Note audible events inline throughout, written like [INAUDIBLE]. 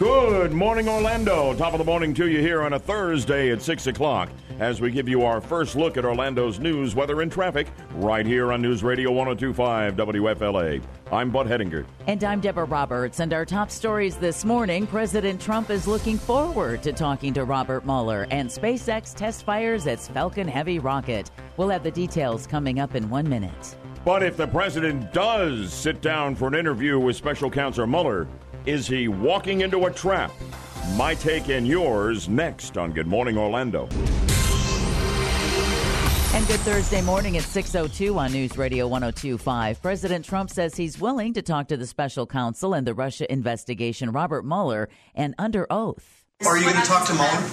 Good morning, Orlando. Top of the morning to you here on a Thursday at 6 o'clock as we give you our first look at Orlando's news, weather, and traffic right here on News Radio 1025 WFLA. I'm Bud Hedinger. And I'm Deborah Roberts. And our top stories this morning President Trump is looking forward to talking to Robert Mueller, and SpaceX test fires its Falcon Heavy rocket. We'll have the details coming up in one minute. But if the president does sit down for an interview with special counsel Mueller, is he walking into a trap? My take and yours next on Good Morning Orlando. And good Thursday morning at 6.02 on News Radio 102.5. President Trump says he's willing to talk to the special counsel in the Russia investigation, Robert Mueller, and under oath. Are you going to talk to Mueller?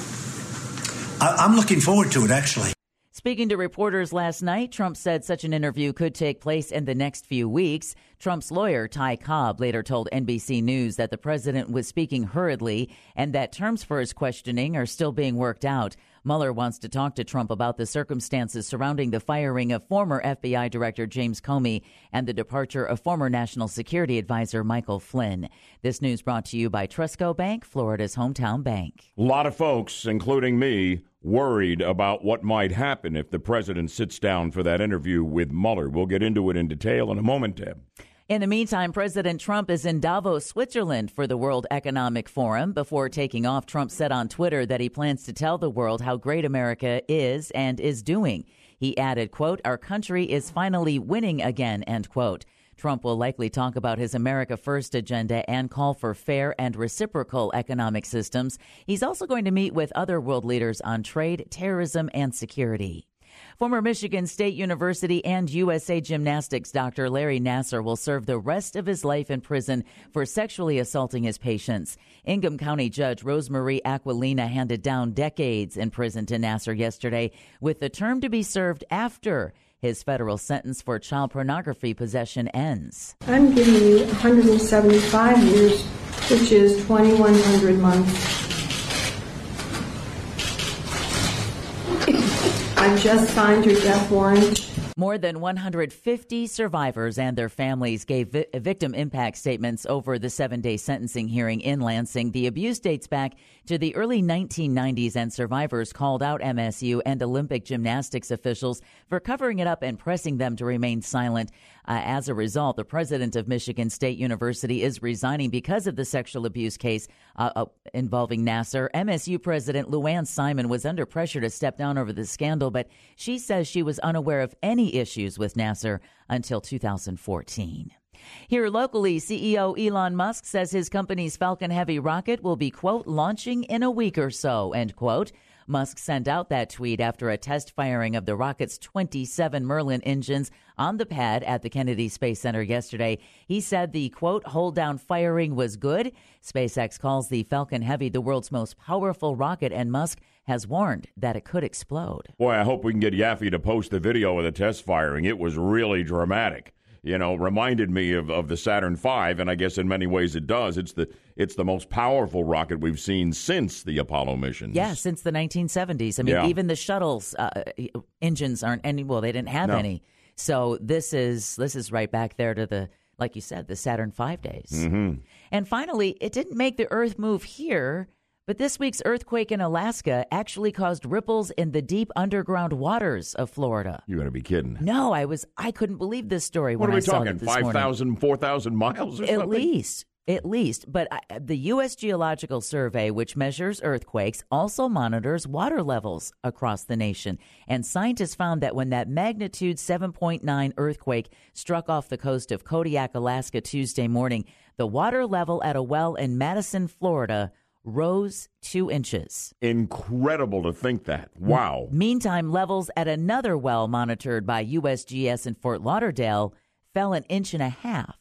I'm looking forward to it, actually. Speaking to reporters last night, Trump said such an interview could take place in the next few weeks. Trump's lawyer, Ty Cobb, later told NBC News that the president was speaking hurriedly and that terms for his questioning are still being worked out. Mueller wants to talk to Trump about the circumstances surrounding the firing of former FBI Director James Comey and the departure of former National Security Advisor Michael Flynn. This news brought to you by Trustco Bank, Florida's hometown bank. A lot of folks, including me, worried about what might happen if the president sits down for that interview with Mueller. We'll get into it in detail in a moment, Deb. In the meantime, President Trump is in Davos, Switzerland for the World Economic Forum. Before taking off, Trump said on Twitter that he plans to tell the world how great America is and is doing. He added, quote, our country is finally winning again, end quote. Trump will likely talk about his America First agenda and call for fair and reciprocal economic systems. He's also going to meet with other world leaders on trade, terrorism, and security. Former Michigan State University and USA Gymnastics doctor Larry Nassar will serve the rest of his life in prison for sexually assaulting his patients. Ingham County Judge Rosemarie Aquilina handed down decades in prison to Nassar yesterday, with the term to be served after his federal sentence for child pornography possession ends. I'm giving you 175 years, which is 2,100 months. I just signed your death warrant. More than 150 survivors and their families gave vi- victim impact statements over the seven day sentencing hearing in Lansing. The abuse dates back to the early 1990s, and survivors called out MSU and Olympic gymnastics officials for covering it up and pressing them to remain silent. Uh, as a result, the president of Michigan State University is resigning because of the sexual abuse case uh, uh, involving Nassar. MSU President Lou Anna Simon was under pressure to step down over the scandal, but she says she was unaware of any issues with Nassar until 2014. Here locally, CEO Elon Musk says his company's Falcon Heavy rocket will be, quote, launching in a week or so, end quote. Musk sent out that tweet after a test firing of the rocket's 27 Merlin engines on the pad at the Kennedy Space Center yesterday. He said the quote, hold down firing was good. SpaceX calls the Falcon Heavy the world's most powerful rocket, and Musk has warned that it could explode. Boy, I hope we can get Yaffee to post the video of the test firing. It was really dramatic you know, reminded me of, of the Saturn V, and I guess in many ways it does. It's the it's the most powerful rocket we've seen since the Apollo missions. Yeah, since the 1970s. I mean, yeah. even the shuttles uh, engines aren't any. Well, they didn't have no. any. So this is this is right back there to the like you said, the Saturn V days. Mm-hmm. And finally, it didn't make the Earth move here but this week's earthquake in Alaska actually caused ripples in the deep underground waters of Florida. You're going to be kidding. No, I was I couldn't believe this story what when are we I talking? 5,000, 4,000 miles or At something? least. At least. But uh, the U.S. Geological Survey, which measures earthquakes, also monitors water levels across the nation. And scientists found that when that magnitude 7.9 earthquake struck off the coast of Kodiak, Alaska Tuesday morning, the water level at a well in Madison, Florida rose two inches. Incredible to think that. Wow. Meantime, levels at another well monitored by USGS in Fort Lauderdale fell an inch and a half.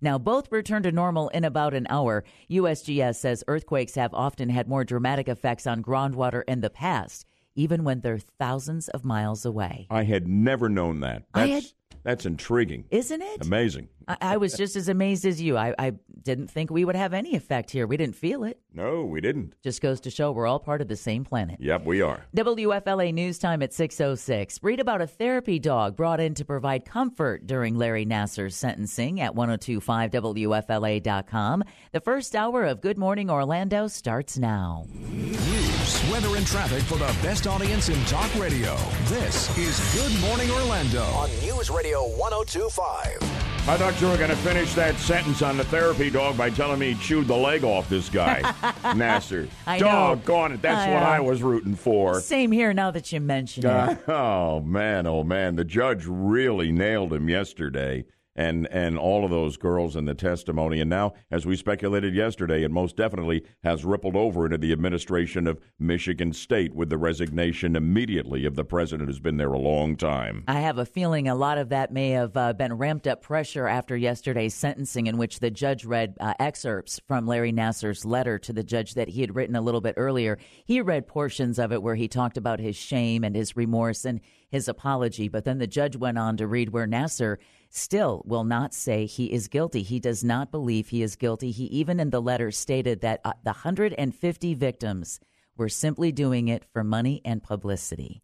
Now, both returned to normal in about an hour. USGS says earthquakes have often had more dramatic effects on groundwater in the past, even when they're thousands of miles away. I had never known that. That's... I had That's intriguing. Isn't it? Amazing. I, I was just as amazed as you. I, I didn't think we would have any effect here. We didn't feel it. No, we didn't. Just goes to show we're all part of the same planet. Yep, we are. WFLA News Time at 606. Read about a therapy dog brought in to provide comfort during Larry Nassar's sentencing at 1025WFLA.com. The first hour of Good Morning Orlando starts now. News, weather, and traffic for the best audience in talk radio. This is Good Morning Orlando on News Radio 1025. I thought you were going to finish that sentence on the therapy dog by telling me he chewed the leg off this guy, [LAUGHS] Nassar. I know. Doggone it. That's I, what I was rooting for. Same here now that you mention it. [LAUGHS] oh, man. Oh, man. The judge really nailed him yesterday. And, and all of those girls in the testimony. And now, as we speculated yesterday, it most definitely has rippled over into the administration of Michigan State with the resignation immediately of the president who's been there a long time. I have a feeling a lot of that may have uh, been ramped up pressure after yesterday's sentencing, in which the judge read uh, excerpts from Larry Nassar's letter to the judge that he had written a little bit earlier. He read portions of it where he talked about his shame and his remorse and his apology, but then the judge went on to read where Nassar still will not say he is guilty. He does not believe he is guilty. He even in the letter stated that uh, the 150 victims were simply doing it for money and publicity.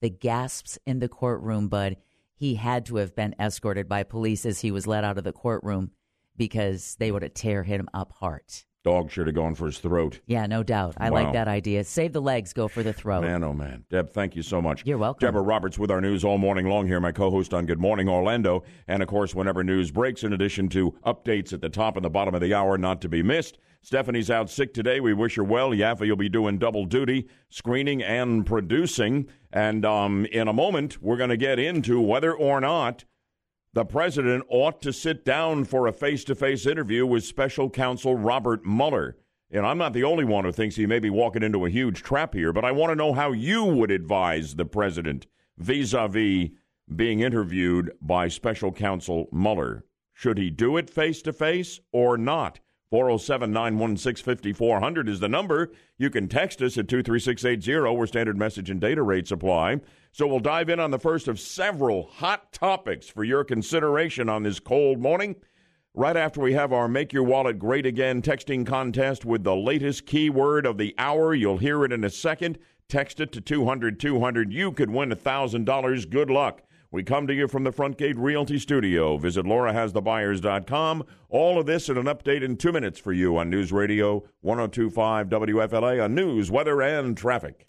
The gasps in the courtroom, Bud. He had to have been escorted by police as he was let out of the courtroom because they would have tear him apart. Dog should have gone for his throat. Yeah, no doubt. I Wow. like that idea. Save the legs, go for the throat. Man, oh man. Deb, thank you so much. You're welcome. Deborah Roberts with our news all morning long here, my co host on Good Morning Orlando. And of course, whenever news breaks, in addition to updates at the top and the bottom of the hour, not to be missed. Stephanie's out sick today. We wish her well. Yaffee, you'll be doing double duty, screening and producing. And um, in a moment, we're going to get into whether or not the president ought to sit down for a face to face interview with special counsel Robert Mueller. And I'm not the only one who thinks he may be walking into a huge trap here, but I want to know how you would advise the president vis a vis being interviewed by special counsel Mueller. Should he do it face to face or not? 407 916 5400 is the number. You can text us at 23680 where standard message and data rates apply. So we'll dive in on the first of several hot topics for your consideration on this cold morning. Right after we have our Make Your Wallet Great Again texting contest with the latest keyword of the hour. You'll hear it in a second. Text it to 200 200. You could win $1,000. Good luck. We come to you from the Front Gate Realty Studio. Visit laurahasthebuyers.com. All of this and an update in two minutes for you on News Radio 1025 WFLA on news, weather, and traffic.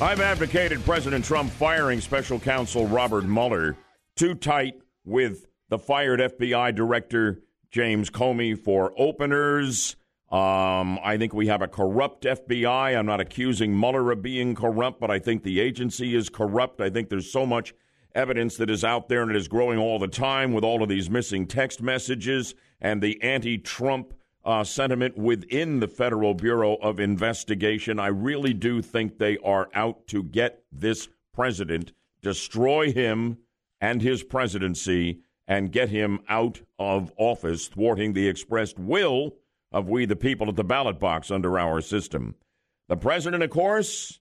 I've advocated President Trump firing special counsel Robert Mueller too tight with the fired FBI director James Comey for openers. Um, I think we have a corrupt FBI. I'm not accusing Mueller of being corrupt, but I think the agency is corrupt. I think there's so much evidence that is out there and it is growing all the time with all of these missing text messages and the anti Trump uh, sentiment within the Federal Bureau of Investigation. I really do think they are out to get this president, destroy him and his presidency, and get him out of office, thwarting the expressed will of we the people at the ballot box under our system. The president, of course,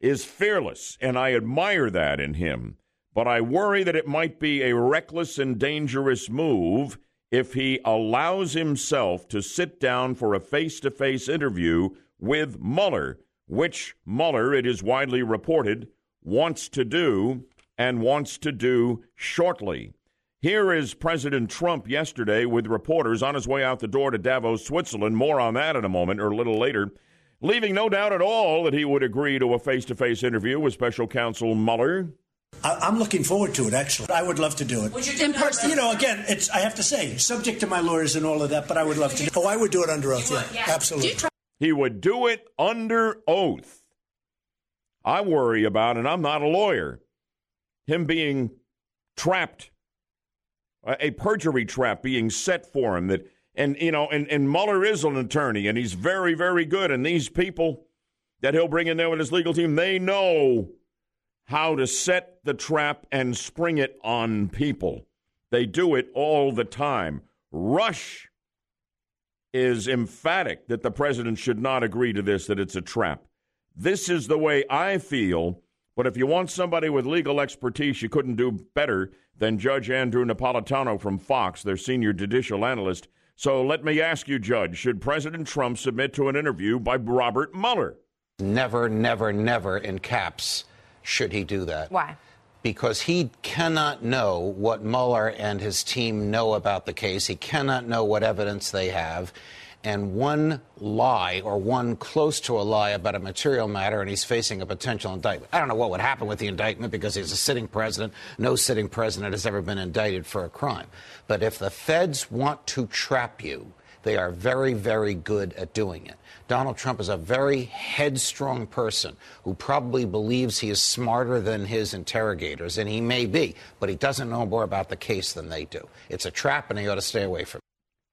is fearless, and I admire that in him. But I worry that it might be a reckless and dangerous move if he allows himself to sit down for a face to face interview with Mueller, which Mueller, it is widely reported, wants to do and wants to do shortly. Here is President Trump yesterday with reporters on his way out the door to Davos, Switzerland. More on that in a moment or a little later. Leaving no doubt at all that he would agree to a face to face interview with special counsel Mueller. I, I'm looking forward to it, actually. I would love to do it. Would you do in person? You know, again, it's I have to say, subject to my lawyers and all of that, but I would love to. Do, it. oh, I would do it under oath. Yeah, yeah. absolutely. Try- He would do it under oath. I worry about, and I'm not a lawyer, him being trapped, a perjury trap being set for him. That and you know, and and Mueller is an attorney, and he's very, very good. And these people that he'll bring in there with his legal team, they know how to set the trap and spring it on people. They do it all the time. Rush is emphatic that the president should not agree to this, that it's a trap. This is the way I feel But if you want somebody with legal expertise, you couldn't do better than Judge Andrew Napolitano from Fox, their senior judicial analyst. So let me ask you, Judge, should President Trump submit to an interview by Robert Mueller? Never, never, never in caps should he do that. Why? Because he cannot know what Mueller and his team know about the case. He cannot know what evidence they have and one lie or one close to a lie about a material matter, and he's facing a potential indictment. I don't know what would happen with the indictment because he's a sitting president. No sitting president has ever been indicted for a crime. But if the feds want to trap you, they are very, very good at doing it. Donald Trump is a very headstrong person who probably believes he is smarter than his interrogators, and he may be, but he doesn't know more about the case than they do. It's a trap, and he ought to stay away from it.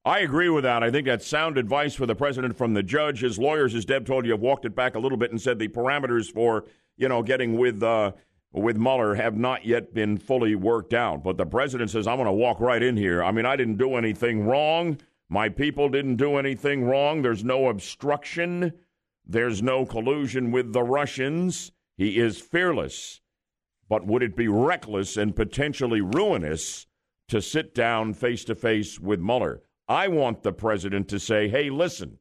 I agree with that. I think that's sound advice for the president from the judge. His lawyers, as Deb told you, have walked it back a little bit and said the parameters for you know getting with uh, with Mueller have not yet been fully worked out. But the president says, "I'm going to walk right in here. I mean, I didn't do anything wrong. My people didn't do anything wrong. There's no obstruction. There's no collusion with the Russians. He is fearless. But would it be reckless and potentially ruinous to sit down face to face with Mueller?" I want the president to say, hey, listen,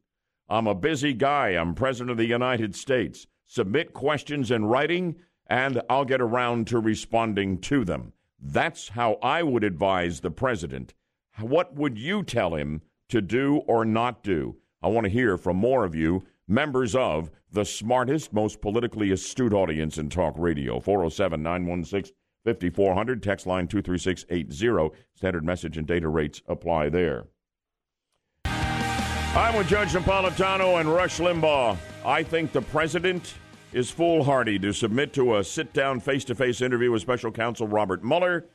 I'm a busy guy. I'm president of the United States. Submit questions in writing, and I'll get around to responding to them. That's how I would advise the president. What would you tell him to do or not do? I want to hear from more of you, members of the smartest, most politically astute audience in talk radio. 407 916 5400, text line 23680. Standard message and data rates apply there. I'm with Judge Napolitano and Rush Limbaugh. I think the president is foolhardy to submit to a sit-down, face-to-face interview with Special Counsel Robert Mueller.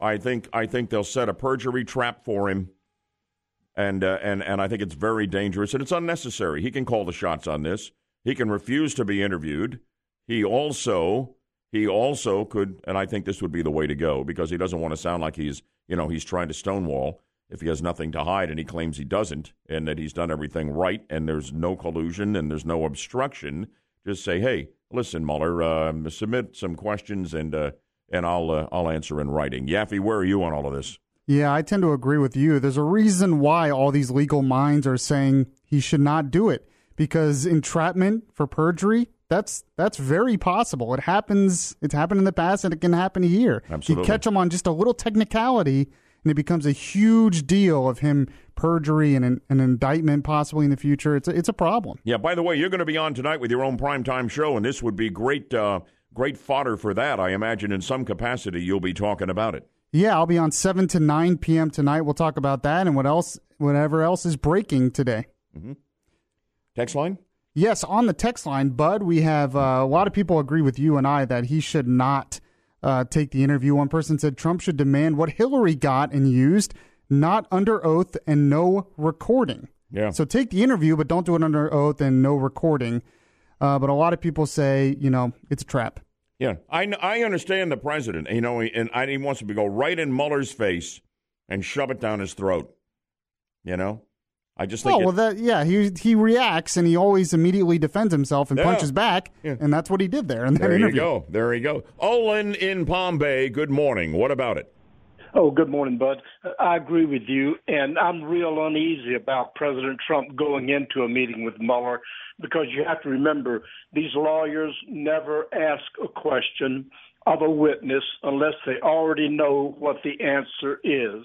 I think I think they'll set a perjury trap for him, and uh, and and I think it's very dangerous and it's unnecessary. He can call the shots on this. He can refuse to be interviewed. He also he also could, and I think this would be the way to go because he doesn't want to sound like he's you know he's trying to stonewall if he has nothing to hide and he claims he doesn't and that he's done everything right and there's no collusion and there's no obstruction, just say, hey, listen, Mueller, uh, submit some questions and uh, and I'll uh, I'll answer in writing. Yaffee, where are you on all of this? Yeah, I tend to agree with you. There's a reason why all these legal minds are saying he should not do it because entrapment for perjury that's that's very possible. It happens. It's happened in the past, and it can happen here. Absolutely. You catch him on just a little technicality, and it becomes a huge deal of him perjury and an, an, indictment possibly in the future. It's a, it's a problem. Yeah. By the way, you're going to be on tonight with your own primetime show, and this would be great uh, great fodder for that. I imagine in some capacity you'll be talking about it. Yeah, I'll be on seven to nine p.m. tonight. We'll talk about that and what else, whatever else is breaking today. Mm-hmm. Text line. Yes, on the text line, Bud, we have uh, a lot of people agree with you and I that he should not uh, take the interview. One person said Trump should demand what Hillary got and used, not under oath and no recording. Yeah. So take the interview, but don't do it under oath and no recording. Uh, but a lot of people say, you know, it's a trap. Yeah, I, I understand the president, you know, and I, he wants to go right in Mueller's face and shove it down his throat. You know, I just think. Oh well, that yeah, he he reacts and he always immediately defends himself and Yeah. punches back, Yeah. and that's what he did there in that there you interview. go. There you go. Olin in Palm Bay. Good morning. What about it? Oh, good morning, Bud. I agree with you, and I'm real uneasy about President Trump going into a meeting with Mueller because you have to remember these lawyers never ask a question of a witness unless they already know what the answer is.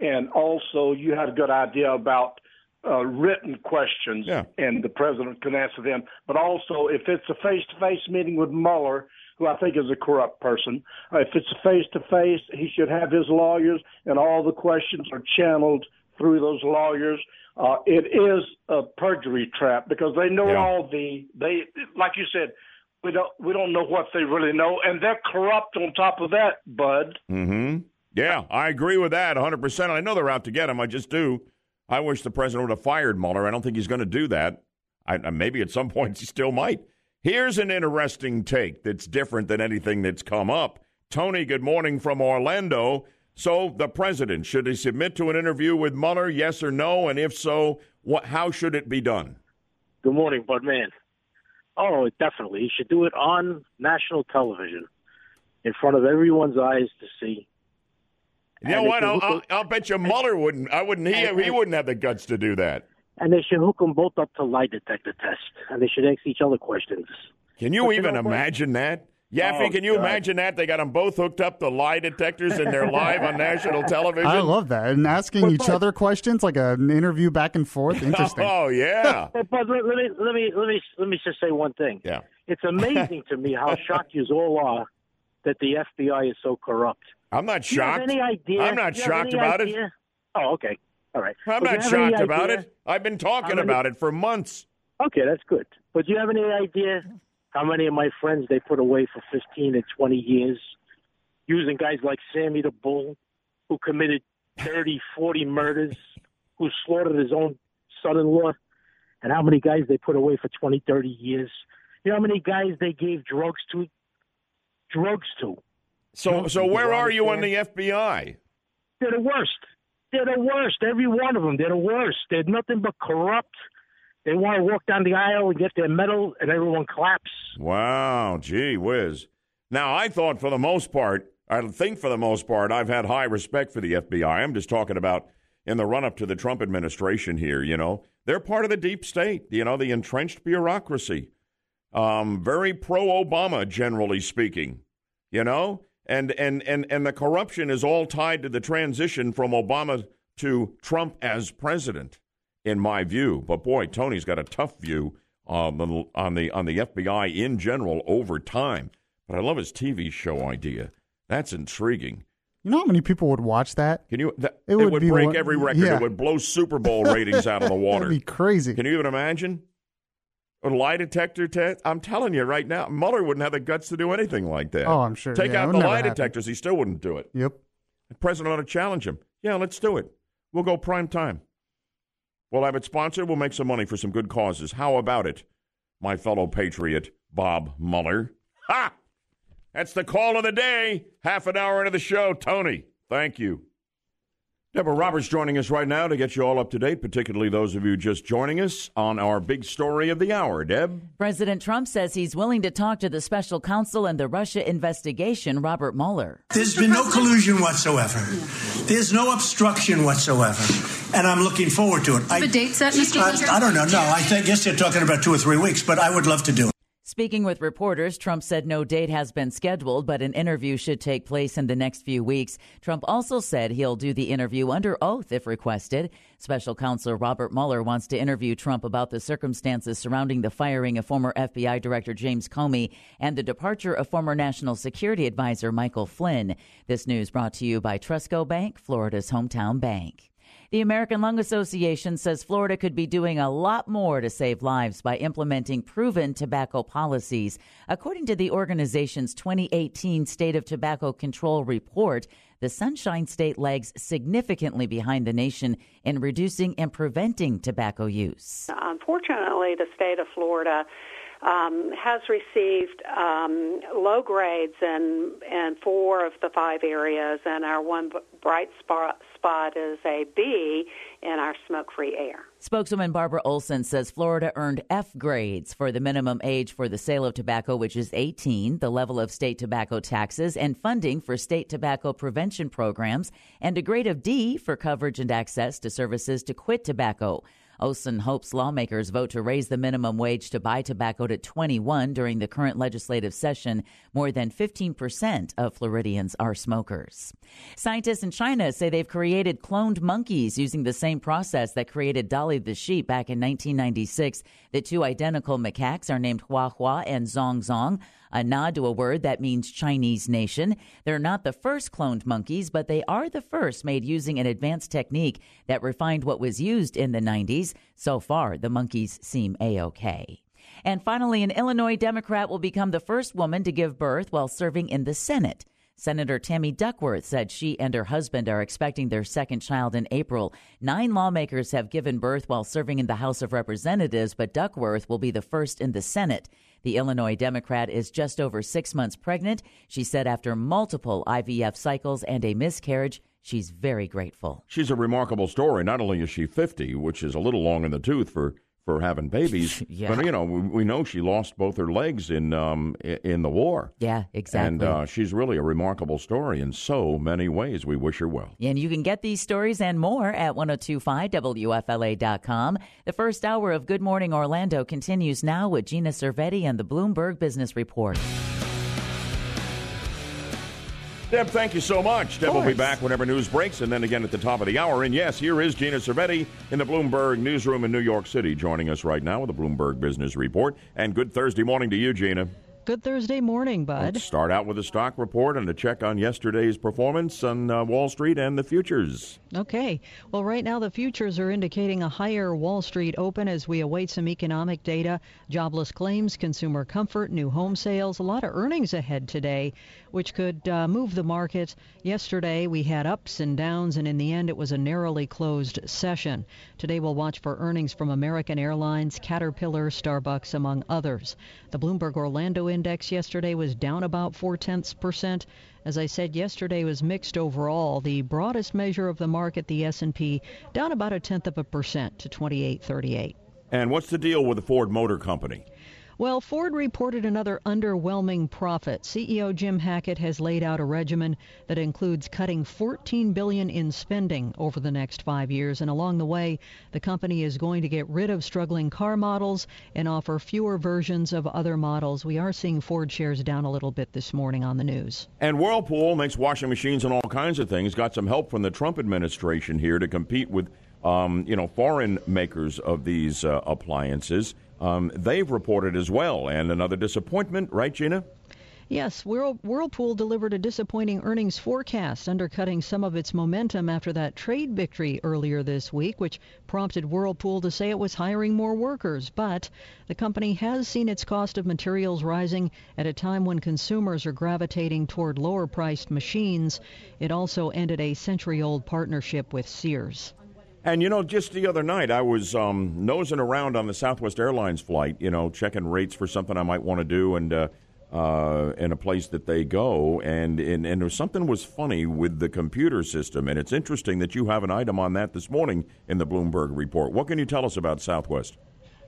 And also, you had a good idea about uh, written questions, Yeah. and the president can answer them. But also, if it's a face-to-face meeting with Mueller, who I think is a corrupt person, uh, if it's a face-to-face, he should have his lawyers, and all the questions are channeled through those lawyers. Uh, it is a perjury trap because they know Yeah. all the they like you said. We don't we don't know what they really know, and they're corrupt on top of that, Bud. Mm-hmm. Yeah, I agree with that 100%. I know they're out to get him. I just do. I wish the president would have fired Mueller. I don't think he's going to do that. I, maybe at some [LAUGHS] point he still might. Here's an interesting take that's different than anything that's come up. Tony, good morning from Orlando. So, the president, should he submit to an interview with Mueller, yes or no? And if so, what, how should it be done? Good morning, Bud Man. Oh, definitely. He should do it on national television in front of everyone's eyes to see. You know what? I'll, I'll, I'll, bet you Mueller wouldn't. I wouldn't. He, and, he wouldn't have the guts to do that. And they should hook them both up to lie detector tests, and they should ask each other questions. Can you but even imagine that? Yaffee, oh, can you God. imagine that? They got them both hooked up to lie detectors and they're live on national [LAUGHS] television. I love that. And asking but, each but, other questions like an interview back and forth. [LAUGHS] Interesting. oh, yeah. [LAUGHS] But, but, let, me, let, me, let, me, let me just say one thing. Yeah. It's amazing to me how shocked you all are that the FBI is so corrupt. I'm not shocked. any idea? I'm not shocked about idea? it. Oh, okay. All right. I'm not shocked about it. I've been talking many, about it for months. Okay, that's good. But do you have any idea how many of my friends they put away for 15 and 20 years using guys like Sammy the Bull, who committed 30, [LAUGHS] 40 murders, who slaughtered his own son-in-law, and how many guys they put away for 20, 30 years? You know how many guys they gave drugs to? Drugs to. So, so where are you on the FBI? They're the worst. They're the worst. Every one of them. They're the worst. They're nothing but corrupt. They want to walk down the aisle and get their medal, and everyone claps. Wow, gee whiz. Now, I thought for the most part, I think for the most part, I've had high respect for the FBI. I'm just talking about in the run up to the Trump administration here, you know. They're part of the deep state, you know, the entrenched bureaucracy. Um, very pro Obama, generally speaking, you know? And, and, and, and the corruption is all tied to the transition from Obama to Trump as president in my view. But boy, Tony's got a tough view um, on the on the FBI in general over time. But I love his TV show idea. That's intriguing. You know how many people would watch that? Can you? That, it, would, it would break one, every record. Yeah. It would blow Super Bowl ratings out of the [LAUGHS] water. That'd be crazy. Can you even imagine? A lie detector test. I'm telling you right now, Mueller wouldn't have the guts to do anything like that. Oh, I'm sure. Take yeah, out the lie detectors, he still wouldn't do it. Yep. The president ought to challenge him. Yeah, let's do it. We'll go prime time. We'll have it sponsored. We'll make some money for some good causes. How about it, my fellow patriot, Bob Mueller? Ha! That's the call of the day. Half an hour into the show. Tony, thank you. Deborah Roberts joining us right now to get you all up to date, particularly those of you just joining us on our big story of the hour. Deb? President Trump says he's willing to talk to the special counsel in the Russia investigation, Robert Mueller. There's been no collusion whatsoever. There's no obstruction whatsoever. And I'm looking forward to it. I, a date set, Mr. I, I, don't know. No, I think, guess they're talking about two or three weeks, but I would love to do it. Speaking with reporters, Trump said no date has been scheduled, but an interview should take place in the next few weeks. Trump also said he'll do the interview under oath if requested. Special counsel Robert Mueller wants to interview Trump about the circumstances surrounding the firing of former FBI Director James Comey and the departure of former National Security Advisor Michael Flynn. This news brought to you by Trustco Bank, Florida's hometown bank. The American Lung Association says Florida could be doing a lot more to save lives by implementing proven tobacco policies. According to the organization's 2018 State of Tobacco Control report, the Sunshine State lags significantly behind the nation in reducing and preventing tobacco use. Unfortunately, the state of Florida um, has received um, low grades in, in four of the five areas, and our one bright spot, spot is a B in our smoke free air. Spokeswoman Barbara Olson says Florida earned F grades for the minimum age for the sale of tobacco, which is 18, the level of state tobacco taxes, and funding for state tobacco prevention programs, and a grade of D for coverage and access to services to quit tobacco. Olson hopes lawmakers vote to raise the minimum wage to buy tobacco to 21 during the current legislative session. More than 15% of Floridians are smokers. Scientists in China say they've created cloned monkeys using the same process that created Dolly the sheep back in 1996. The two identical macaques are named Hua Hua and Zhong Zhong a nod to a word that means Chinese nation. They're not the first cloned monkeys, but they are the first made using an advanced technique that refined what was used in the 90s. So far, the monkeys seem A OK. And finally, an Illinois Democrat will become the first woman to give birth while serving in the Senate. Senator Tammy Duckworth said she and her husband are expecting their second child in April. Nine lawmakers have given birth while serving in the House of Representatives, but Duckworth will be the first in the Senate. The Illinois Democrat is just over six months pregnant. She said after multiple IVF cycles and a miscarriage, she's very grateful. She's a remarkable story. Not only is she 50, which is a little long in the tooth for for having babies. [LAUGHS] Yeah. But you know, we, we know she lost both her legs in um in the war. Yeah, exactly. And uh, she's really a remarkable story in so many ways. We wish her well. And you can get these stories and more at 1025WFLA.com. The first hour of Good Morning Orlando continues now with Gina Cervetti and the Bloomberg Business Report. Deb, thank you so much. Deb will be back whenever news breaks, and then again at the top of the hour. And yes, here is Gina Cervetti in the Bloomberg newsroom in New York City, joining us right now with the Bloomberg Business Report. And good Thursday morning to you, Gina. Good Thursday morning, Bud. Let's start out with a stock report and a check on yesterday's performance on uh, Wall Street and the futures. Okay. Well, right now the futures are indicating a higher Wall Street open as we await some economic data, jobless claims, consumer comfort, new home sales, a lot of earnings ahead today, which could uh, move the market. Yesterday we had ups and downs, and in the end it was a narrowly closed session. Today we'll watch for earnings from American Airlines, Caterpillar, Starbucks, among others. The Bloomberg Orlando index yesterday was down about four tenths percent. As I said, yesterday was mixed overall. The broadest measure of the market, the S&P, down about a tenth of a percent to 28.38. And what's the deal with the Ford Motor Company? Well, Ford reported another underwhelming profit. CEO Jim Hackett has laid out a regimen that includes cutting 14 billion in spending over the next 5 years and along the way, the company is going to get rid of struggling car models and offer fewer versions of other models. We are seeing Ford shares down a little bit this morning on the news. And Whirlpool makes washing machines and all kinds of things. Got some help from the Trump administration here to compete with, um, you know, foreign makers of these uh, appliances. Um, they've reported as well, and another disappointment, right, Gina? Yes, Whirlpool delivered a disappointing earnings forecast, undercutting some of its momentum after that trade victory earlier this week, which prompted Whirlpool to say it was hiring more workers. But the company has seen its cost of materials rising at a time when consumers are gravitating toward lower priced machines. It also ended a century old partnership with Sears. And you know, just the other night, I was um, nosing around on the Southwest Airlines flight, you know, checking rates for something I might want to do, and uh, uh, in a place that they go, and and, and something was funny with the computer system, and it's interesting that you have an item on that this morning in the Bloomberg report. What can you tell us about Southwest?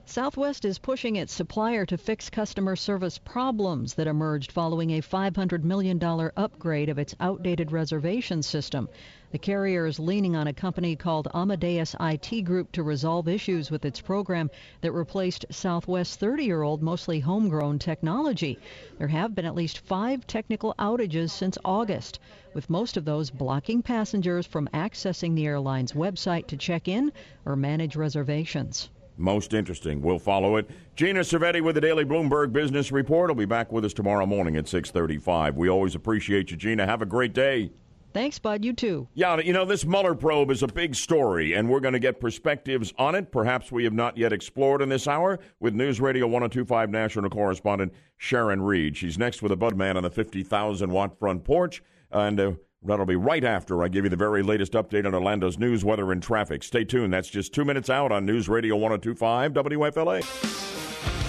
Southwest is pushing its supplier to fix customer service problems that emerged following a $500 million upgrade of its outdated reservation system. The carrier is leaning on a company called Amadeus IT Group to resolve issues with its program that replaced Southwest's 30 year old, mostly homegrown technology. There have been at least five technical outages since August, with most of those blocking passengers from accessing the airline's website to check in or manage reservations. Most interesting. We'll follow it. Gina Cervetti with the Daily Bloomberg Business Report will be back with us tomorrow morning at 6:35. We always appreciate you, Gina. Have a great day. Thanks, Bud. You too. Yeah, you know, this Mueller probe is a big story, and we're going to get perspectives on it. Perhaps we have not yet explored in this hour with News Radio 1025 national correspondent Sharon Reed. She's next with a Budman on the 50,000 watt front porch, and uh, that'll be right after I give you the very latest update on Orlando's news, weather, and traffic. Stay tuned. That's just two minutes out on News Radio 1025 WFLA.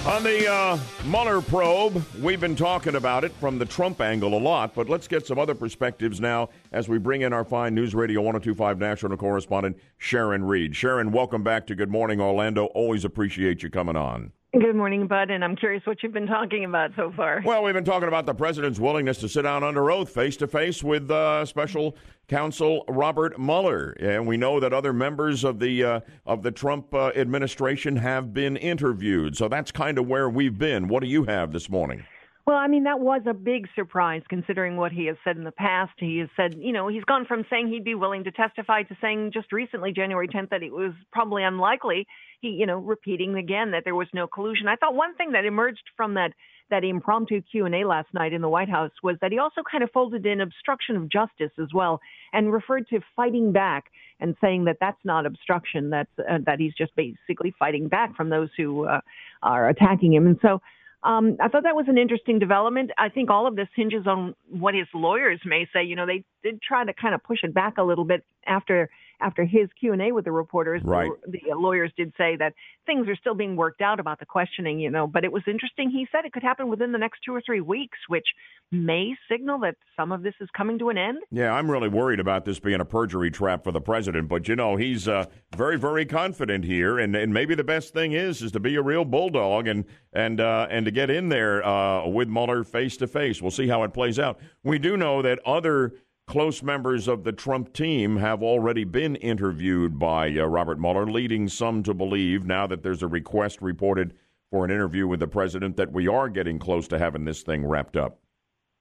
On the uh, Mueller probe, we've been talking about it from the Trump angle a lot, but let's get some other perspectives now as we bring in our fine News Radio 1025 national correspondent, Sharon Reed. Sharon, welcome back to Good Morning Orlando. Always appreciate you coming on. Good morning, Bud, and I'm curious what you've been talking about so far. Well, we've been talking about the president's willingness to sit down under oath face to face with uh, special counsel Robert Mueller, and we know that other members of the uh, of the Trump uh, administration have been interviewed. So that's kind of where we've been. What do you have this morning? Well, I mean, that was a big surprise considering what he has said in the past. He has said, you know, he's gone from saying he'd be willing to testify to saying just recently, January 10th, that it was probably unlikely. He, you know, repeating again that there was no collusion. I thought one thing that emerged from that that impromptu Q&A last night in the White House was that he also kind of folded in obstruction of justice as well and referred to fighting back and saying that that's not obstruction that's uh, that he's just basically fighting back from those who uh, are attacking him and so um, I thought that was an interesting development. I think all of this hinges on what his lawyers may say. You know, they did try to kind of push it back a little bit after after his Q and A with the reporters, right. the, the lawyers did say that things are still being worked out about the questioning. You know, but it was interesting. He said it could happen within the next two or three weeks, which may signal that some of this is coming to an end. Yeah, I'm really worried about this being a perjury trap for the president, but you know he's uh, very, very confident here, and, and maybe the best thing is is to be a real bulldog and and uh, and to get in there uh, with Mueller face to face. We'll see how it plays out. We do know that other close members of the Trump team have already been interviewed by uh, Robert Mueller, leading some to believe now that there's a request reported for an interview with the president that we are getting close to having this thing wrapped up.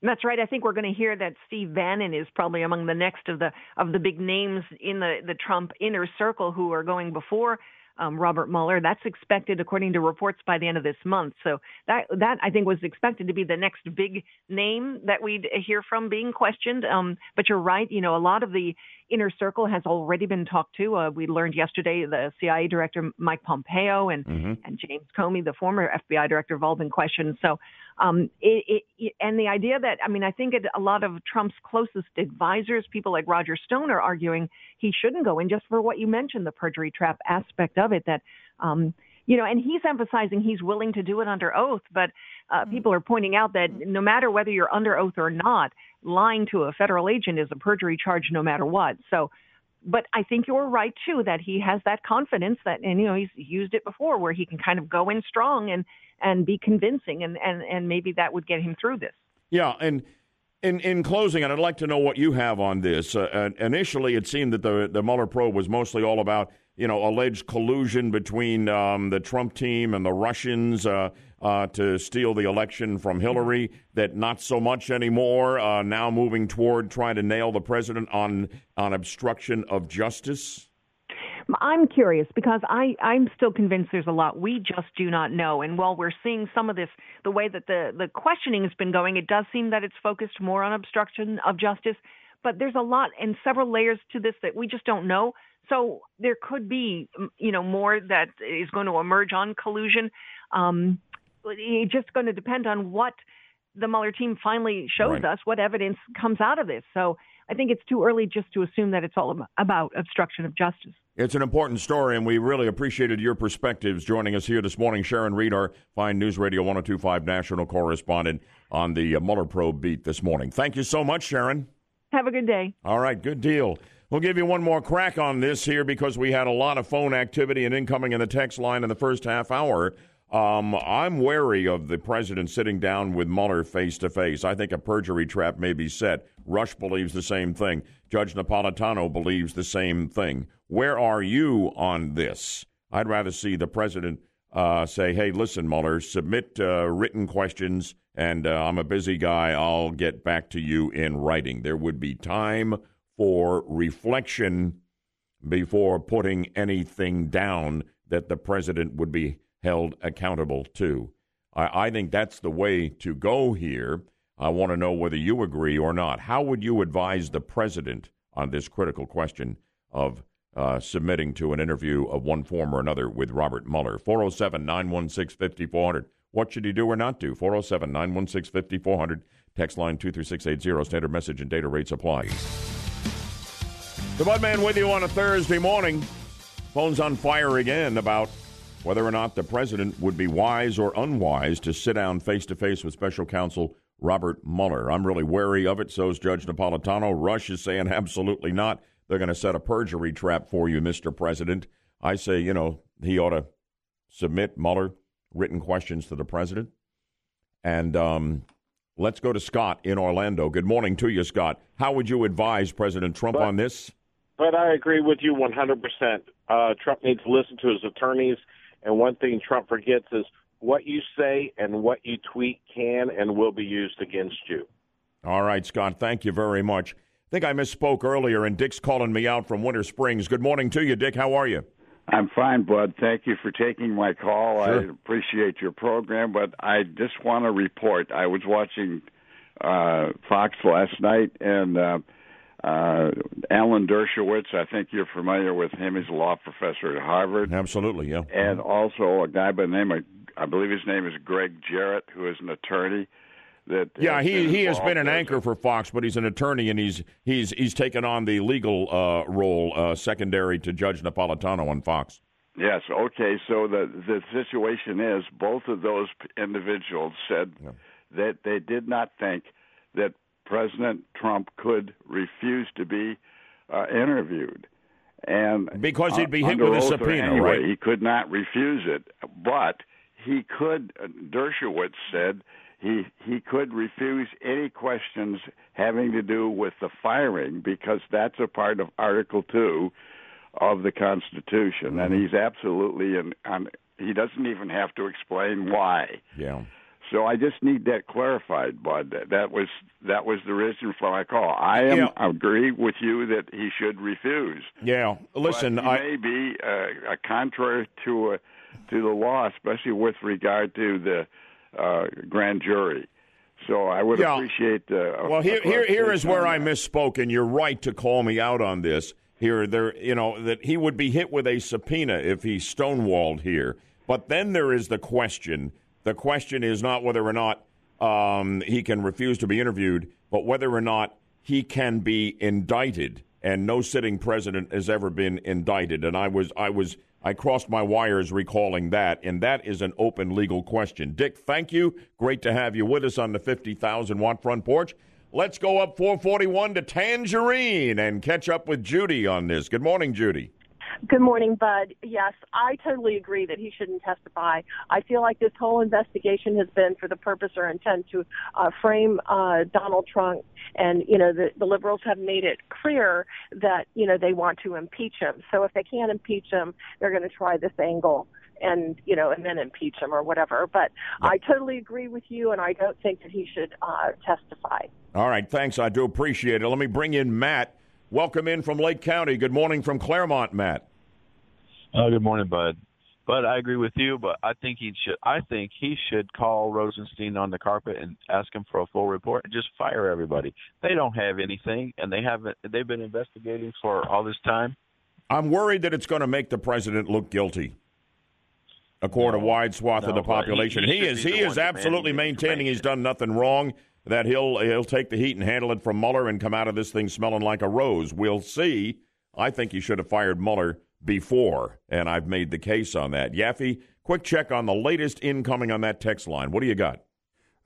That's right. I think we're going to hear that Steve Bannon is probably among the next of the of the big names in the the Trump inner circle who are going before um, Robert Mueller. That's expected, according to reports, by the end of this month. So that that I think was expected to be the next big name that we'd hear from being questioned. Um, but you're right. You know, a lot of the inner circle has already been talked to. Uh, we learned yesterday the CIA director Mike Pompeo and mm-hmm. and James Comey, the former FBI director, have all been questioned. So, um, it, it, and the idea that I mean, I think it, a lot of Trump's closest advisors, people like Roger Stone, are arguing he shouldn't go in just for what you mentioned, the perjury trap aspect of it. That um, you know, and he's emphasizing he's willing to do it under oath, but uh, people are pointing out that no matter whether you're under oath or not, lying to a federal agent is a perjury charge no matter what. So, but I think you're right too that he has that confidence that, and you know, he's used it before where he can kind of go in strong and and be convincing, and and and maybe that would get him through this. Yeah, and. In, in closing, and I'd like to know what you have on this. Uh, initially, it seemed that the the Mueller probe was mostly all about you know, alleged collusion between um, the Trump team and the Russians uh, uh, to steal the election from Hillary. That not so much anymore. Uh, now moving toward trying to nail the president on on obstruction of justice. I'm curious because I, I'm still convinced there's a lot we just do not know. And while we're seeing some of this, the way that the, the questioning has been going, it does seem that it's focused more on obstruction of justice. But there's a lot and several layers to this that we just don't know. So there could be, you know, more that is going to emerge on collusion. Um, it's just going to depend on what the Mueller team finally shows right. us, what evidence comes out of this. So I think it's too early just to assume that it's all about obstruction of justice. It's an important story, and we really appreciated your perspectives joining us here this morning. Sharon Reed, our fine News Radio 1025 national correspondent on the Mueller probe beat this morning. Thank you so much, Sharon. Have a good day. All right, good deal. We'll give you one more crack on this here because we had a lot of phone activity and incoming in the text line in the first half hour. Um, I'm wary of the president sitting down with Mueller face to face. I think a perjury trap may be set. Rush believes the same thing. Judge Napolitano believes the same thing. Where are you on this? I'd rather see the president uh, say, hey, listen, Mueller, submit uh, written questions, and uh, I'm a busy guy. I'll get back to you in writing. There would be time for reflection before putting anything down that the president would be held accountable to. I, I think that's the way to go here. I want to know whether you agree or not. How would you advise the president on this critical question of uh, submitting to an interview of one form or another with Robert Mueller? 407 916 5400. What should he do or not do? 407 916 5400. Text line 23680. Standard message and data rates apply. The Budman with you on a Thursday morning. Phone's on fire again about whether or not the president would be wise or unwise to sit down face to face with special counsel Robert Mueller. I'm really wary of it. So is Judge Napolitano. Rush is saying absolutely not. They're going to set a perjury trap for you, Mr. President. I say, you know, he ought to submit Mueller written questions to the president. And um, let's go to Scott in Orlando. Good morning to you, Scott. How would you advise President Trump but, on this? But I agree with you 100%. Uh, Trump needs to listen to his attorneys. And one thing Trump forgets is what you say and what you tweet can and will be used against you. All right, Scott. Thank you very much. I think I misspoke earlier, and Dick's calling me out from Winter Springs. Good morning to you, Dick. How are you? I'm fine, Bud. Thank you for taking my call. Sure. I appreciate your program, but I just want to report. I was watching uh, Fox last night, and uh, uh, Alan Dershowitz, I think you're familiar with him. He's a law professor at Harvard. Absolutely, yeah. And also a guy by the name of, I believe his name is Gregg Jarrett, who is an attorney. that. Yeah, he, he has been an anchor for Fox, but he's an attorney and he's he's he's taken on the legal uh, role uh, secondary to Judge Napolitano on Fox. Yes. Okay. So the the situation is both of those individuals said that they did not think that President Trump could refuse to be uh, interviewed, and Because he'd be uh, hit with a subpoena, anyway, right? He could not refuse it, but he could. uh, Dershowitz said he he could refuse any questions having to do with the firing because that's a part of Article Two of the Constitution, and he's absolutely and on. He doesn't even have to explain why. Yeah. So I just need that clarified, Bud. That was that was the reason for my call. I am Yeah. agree with you that he should refuse. Yeah. Listen, I may be uh, a contrary to uh, to the law, especially with regard to the uh, grand jury. So I would Yeah. appreciate. Uh, Well, here, here, here is where I misspoke, and you're right to call me out on this. Here, there, you know, that he would be hit with a subpoena if he stonewalled here. But then there is the question. The question is not whether or not um, he can refuse to be interviewed, but whether or not he can be indicted. And no sitting president has ever been indicted. And I was, I was, I crossed my wires recalling that, and that is an open legal question. Dick, thank you. Great to have you with us on the fifty thousand watt front porch. Let's go up 441 to Tangerine and catch up with Judy on this. Good morning, Judy. Good morning, Bud. Yes, I totally agree that he shouldn't testify. I feel like this whole investigation has been for the purpose or intent to uh, frame uh, Donald Trump, and you know the, the liberals have made it clear that you know they want to impeach him. So if they can't impeach him, they're going to try this angle and you know and then impeach him or whatever. But I totally agree with you, and I don't think that he should uh, testify. All right, thanks. I do appreciate it. Let me bring in Matt. Welcome in from Lake County. Good morning from Clermont, Matt. Oh, good morning, Bud. Bud, I agree with you, but I think he should. I think he should call Rosenstein on the carpet and ask him for a full report and just fire everybody. They don't have anything, and they haven't. They've been investigating for all this time. I'm worried that it's going to make the president look guilty. A quarter wide swath of the but he- population. he He, is he is absolutely maintaining he's done nothing wrong. That he'll he'll take the heat and handle it from Mueller and come out of this thing smelling like a rose. We'll see. I think he should have fired Mueller before, and I've made the case on that. Yaffee, quick check on the latest incoming on that text line. What do you got?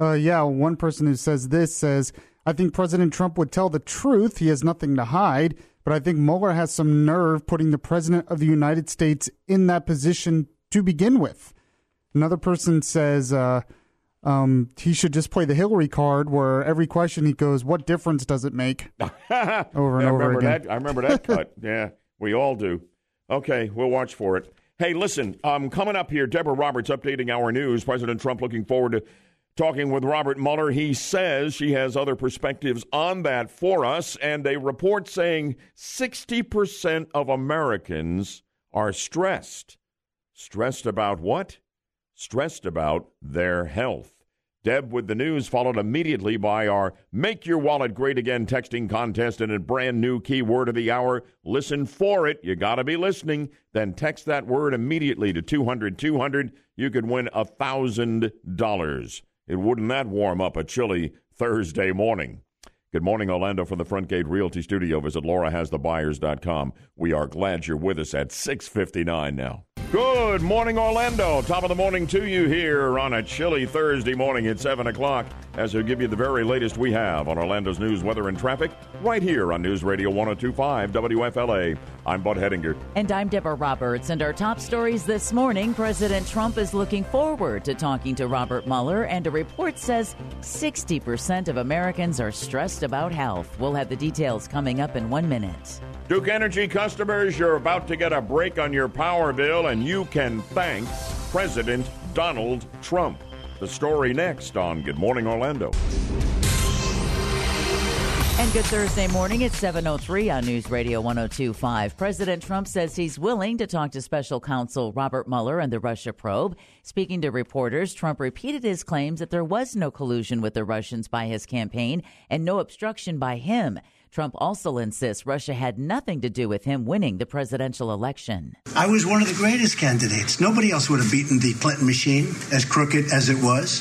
Uh, yeah, one person who says this says, I think President Trump would tell the truth. He has nothing to hide. But I think Mueller has some nerve putting the President of the United States in that position to begin with. Another person says uh, um, he should just play the Hillary card where every question he goes, What difference does it make? [LAUGHS] over and I over remember again. that. I remember that [LAUGHS] cut. Yeah, we all do. Okay, we'll watch for it. Hey, listen, um, coming up here, Deborah Roberts updating our news. President Trump looking forward to talking with Robert Mueller. He says she has other perspectives on that for us, and a report saying 60% of Americans are stressed. Stressed about what? Stressed about their health. Deb with the news, followed immediately by our Make Your Wallet Great Again texting contest and a brand new keyword of the hour. Listen for it. You got to be listening. Then text that word immediately to 200 200. You could win a $1,000. It wouldn't that warm up a chilly Thursday morning. Good morning, Orlando, from the Front Gate Realty Studio. Visit laurahasthebuyers.com. We are glad you're with us at 659 now. Good morning, Orlando. Top of the morning to you here on a chilly Thursday morning at 7 o'clock as we give you the very latest we have on Orlando's news, weather, and traffic right here on News Radio 1025 WFLA. I'm Bud Hedinger. And I'm Deborah Roberts. And our top stories this morning President Trump is looking forward to talking to Robert Mueller, and a report says 60% of Americans are stressed about health. We'll have the details coming up in one minute. Duke Energy customers, you're about to get a break on your power bill, and you can thank President Donald Trump. The story next on Good Morning Orlando. And good Thursday morning It's 7.03 on News Radio 1025. President Trump says he's willing to talk to special counsel Robert Mueller and the Russia probe. Speaking to reporters, Trump repeated his claims that there was no collusion with the Russians by his campaign and no obstruction by him. Trump also insists Russia had nothing to do with him winning the presidential election. I was one of the greatest candidates. Nobody else would have beaten the Clinton machine, as crooked as it was.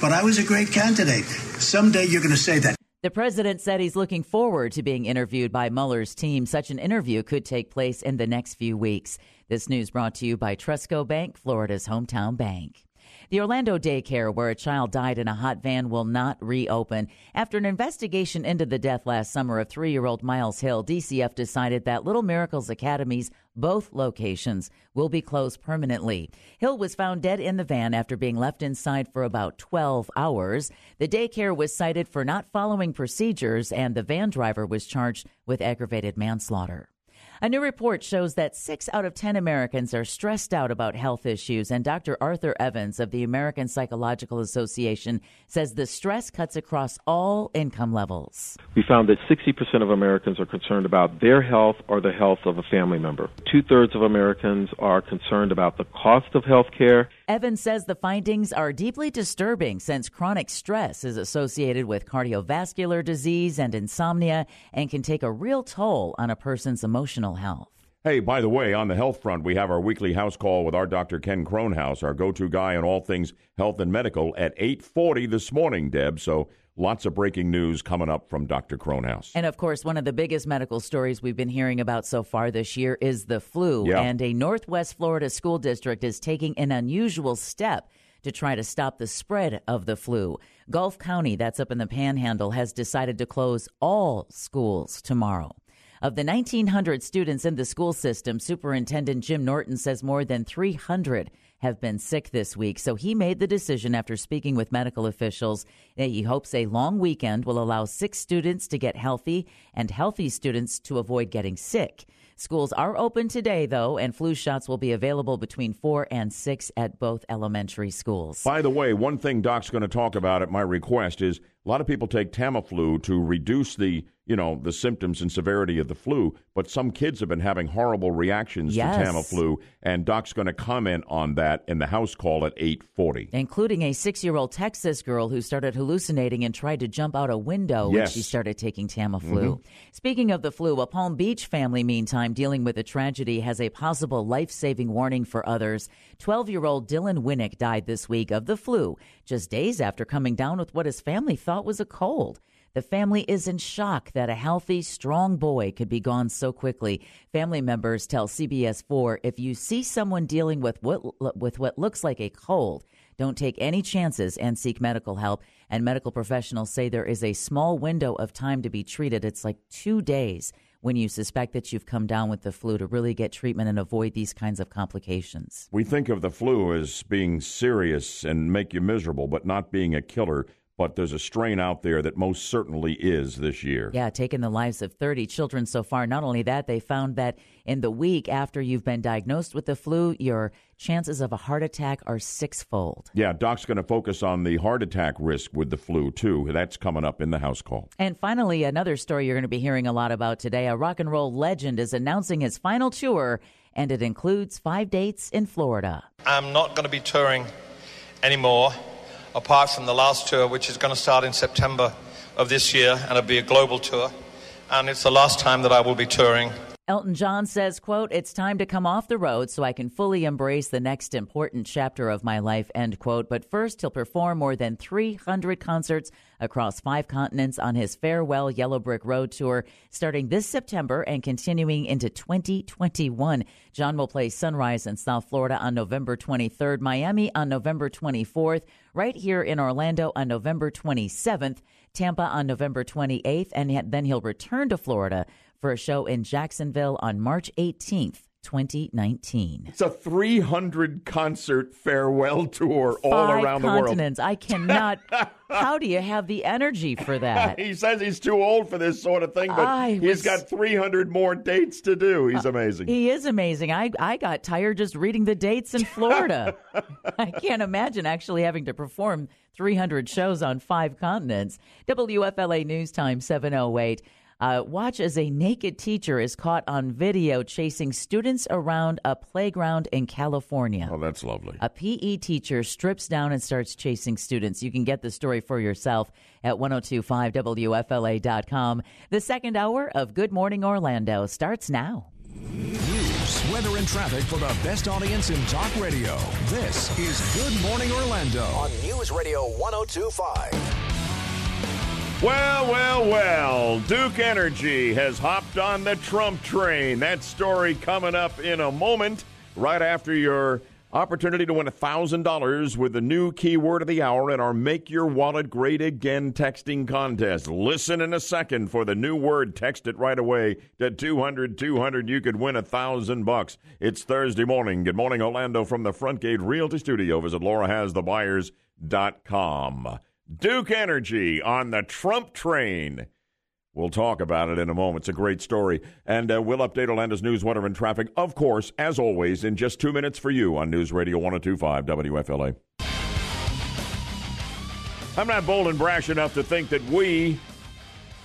but I was a great candidate. Someday you're going to say that. The president said he's looking forward to being interviewed by Mueller's team. Such an interview could take place in the next few weeks. This news brought to you by Trustco Bank, Florida's hometown bank. The Orlando daycare where a child died in a hot van will not reopen. After an investigation into the death last summer of three year old Miles Hill, DCF decided that Little Miracles Academies, both locations, will be closed permanently. Hill was found dead in the van after being left inside for about 12 hours. The daycare was cited for not following procedures, and the van driver was charged with aggravated manslaughter. A new report shows that six out of 10 Americans are stressed out about health issues, and Dr. Arthur Evans of the American Psychological Association says the stress cuts across all income levels. We found that 60% of Americans are concerned about their health or the health of a family member. Two thirds of Americans are concerned about the cost of health care. Evans says the findings are deeply disturbing since chronic stress is associated with cardiovascular disease and insomnia and can take a real toll on a person's emotional health. Hey, by the way, on the health front, we have our weekly house call with our Dr. Ken Kronhaus, our go-to guy on all things health and medical at 8:40 this morning, Deb. So lots of breaking news coming up from Dr. Kronhaus. And of course, one of the biggest medical stories we've been hearing about so far this year is the flu. Yeah. And a Northwest Florida school district is taking an unusual step to try to stop the spread of the flu. Gulf County, that's up in the panhandle, has decided to close all schools tomorrow. Of the 1,900 students in the school system, Superintendent Jim Norton says more than 300 have been sick this week. So he made the decision after speaking with medical officials that he hopes a long weekend will allow sick students to get healthy and healthy students to avoid getting sick. Schools are open today, though, and flu shots will be available between 4 and 6 at both elementary schools. By the way, one thing Doc's going to talk about at my request is a lot of people take Tamiflu to reduce the, you know, the symptoms and severity of the flu, but some kids have been having horrible reactions Yes. to Tamiflu, and Doc's going to comment on that in the house call at 8:40. Including a six year old Texas girl who started hallucinating and tried to jump out a window when she started taking Tamiflu. Mhm. Speaking of the flu, a Palm Beach family, meantime, dealing with a tragedy, has a possible life saving warning for others. 12 year old Dylan Winnik died this week of the flu, just days after coming down with what his family thought was a cold. The family is in shock that a healthy, strong boy could be gone so quickly. Family members tell CBS 4 if you see someone dealing with what, with what looks like a cold, don't take any chances and seek medical help. And medical professionals say there is a small window of time to be treated. It's like two days when you suspect that you've come down with the flu to really get treatment and avoid these kinds of complications. We think of the flu as being serious and make you miserable, but not being a killer. But there's a strain out there that most certainly is this year. Yeah, taken the lives of 30 children so far. Not only that, they found that in the week after you've been diagnosed with the flu, your chances of a heart attack are sixfold. Yeah, Doc's going to focus on the heart attack risk with the flu, too. That's coming up in the house call. And finally, another story you're going to be hearing a lot about today. A rock and roll legend is announcing his final tour, and it includes five dates in Florida. I'm not going to be touring anymore, apart from the last tour, which is going to start in September of this year, and it'll be a global tour. And it's the last time that I will be touring. Elton John says, quote, it's time to come off the road so I can fully embrace the next important chapter of my life, end quote. But first, he'll perform more than 300 concerts across five continents on his Farewell Yellow Brick Road tour, starting this September and continuing into 2021. John will play Sunrise in South Florida on November 23rd, Miami on November 24th, right here in Orlando on November 27th, Tampa on November 28th, and then he'll return to Florida for a show in Jacksonville on March 18th, 2019. It's a 300 concert farewell tour all Five around the world. continents. I cannot. [LAUGHS] how do you have the energy for that? he says he's too old for this sort of thing, but I he's was- got 300 more dates to do. He's uh, amazing. He is amazing. I, I got tired just reading the dates in Florida. [LAUGHS] I can't imagine actually having to perform 300 shows on five continents. WFLA News Time 708. Uh, watch as a naked teacher is caught on video chasing students around a playground in California. Oh, that's lovely. A PE teacher strips down and starts chasing students. You can get the story for yourself at 1025WFLA.com. The second hour of Good Morning Orlando starts now. News, weather and traffic for the best audience in talk radio. This is Good Morning Orlando on News Radio 1025. Well, well, well. Duke Energy has hopped on the Trump train. That story coming up in a moment, right after your opportunity to win $1,000 with the new keyword of the hour in our Make Your Wallet Great Again texting contest. Listen in a second for the new word. Text it right away to 200 200. You could win a 1000 bucks. It's Thursday morning. Good morning, Orlando, from the Front Gate Realty Studio. Visit laurahasthebuyers.com. Duke Energy on the Trump train. We'll talk about it in a moment. It's a great story. And uh, we'll update Orlando's news, weather, and traffic, of course, as always, in just two minutes for you on News Radio 1025 WFLA. I'm not bold and brash enough to think that we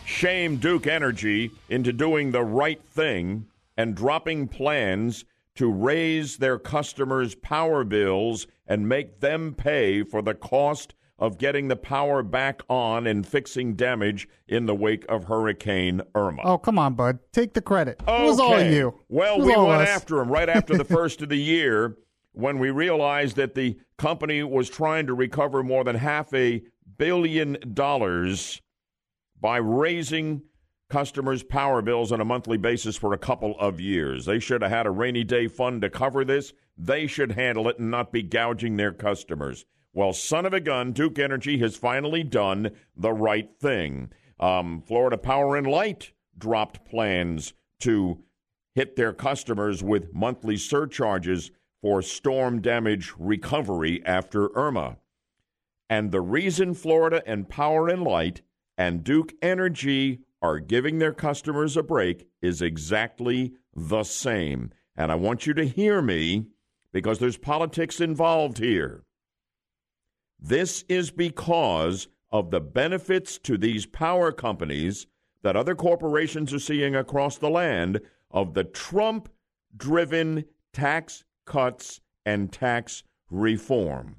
shame Duke Energy into doing the right thing and dropping plans to raise their customers' power bills and make them pay for the cost of getting the power back on and fixing damage in the wake of Hurricane Irma. Oh, come on, bud. Take the credit. Okay. It was all you. Well, we went us. after him right after the [LAUGHS] first of the year when we realized that the company was trying to recover more than half a billion dollars by raising customers' power bills on a monthly basis for a couple of years. They should have had a rainy day fund to cover this. They should handle it and not be gouging their customers. Well, son of a gun, Duke Energy has finally done the right thing. Um, Florida Power and Light dropped plans to hit their customers with monthly surcharges for storm damage recovery after Irma. And the reason Florida and Power and Light and Duke Energy are giving their customers a break is exactly the same. And I want you to hear me because there's politics involved here. This is because of the benefits to these power companies that other corporations are seeing across the land of the Trump driven tax cuts and tax reform.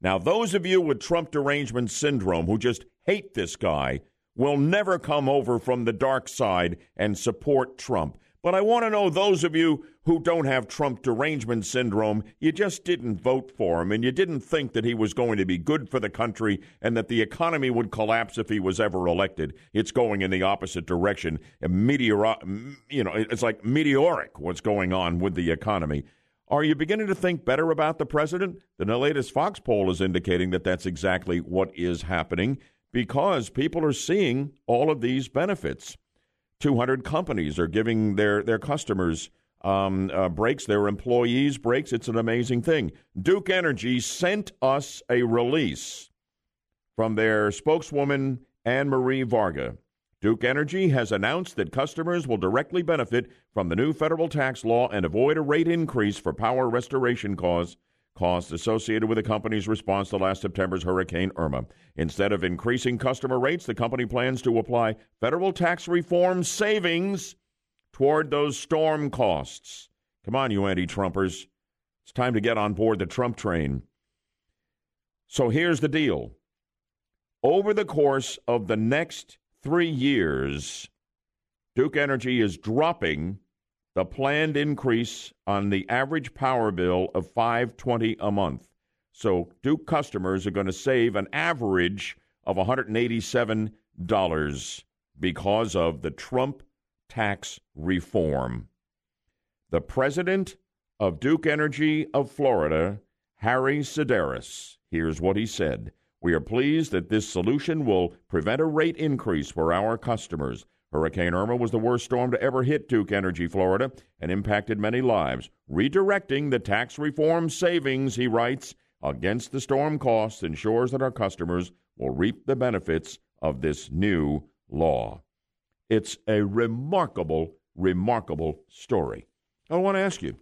Now, those of you with Trump derangement syndrome who just hate this guy will never come over from the dark side and support Trump. But I want to know those of you who don't have Trump derangement syndrome, you just didn't vote for him and you didn't think that he was going to be good for the country and that the economy would collapse if he was ever elected. It's going in the opposite direction. Meteor, you know, it's like meteoric what's going on with the economy. Are you beginning to think better about the president? The latest Fox poll is indicating that that's exactly what is happening because people are seeing all of these benefits. 200 companies are giving their, their customers um, uh, breaks, their employees breaks. It's an amazing thing. Duke Energy sent us a release from their spokeswoman, Anne Marie Varga. Duke Energy has announced that customers will directly benefit from the new federal tax law and avoid a rate increase for power restoration costs costs associated with the company's response to last September's Hurricane Irma. Instead of increasing customer rates, the company plans to apply federal tax reform savings toward those storm costs. Come on, you anti Trumpers. It's time to get on board the Trump train. So here's the deal over the course of the next three years, Duke Energy is dropping the planned increase on the average power bill of 520 a month. So Duke customers are going to save an average of $187 because of the Trump tax reform. The president of Duke Energy of Florida, Harry Sideris, here's what he said. We are pleased that this solution will prevent a rate increase for our customers. Hurricane Irma was the worst storm to ever hit Duke Energy, Florida, and impacted many lives. Redirecting the tax reform savings, he writes, against the storm costs ensures that our customers will reap the benefits of this new law. It's a remarkable, remarkable story. I want to ask you,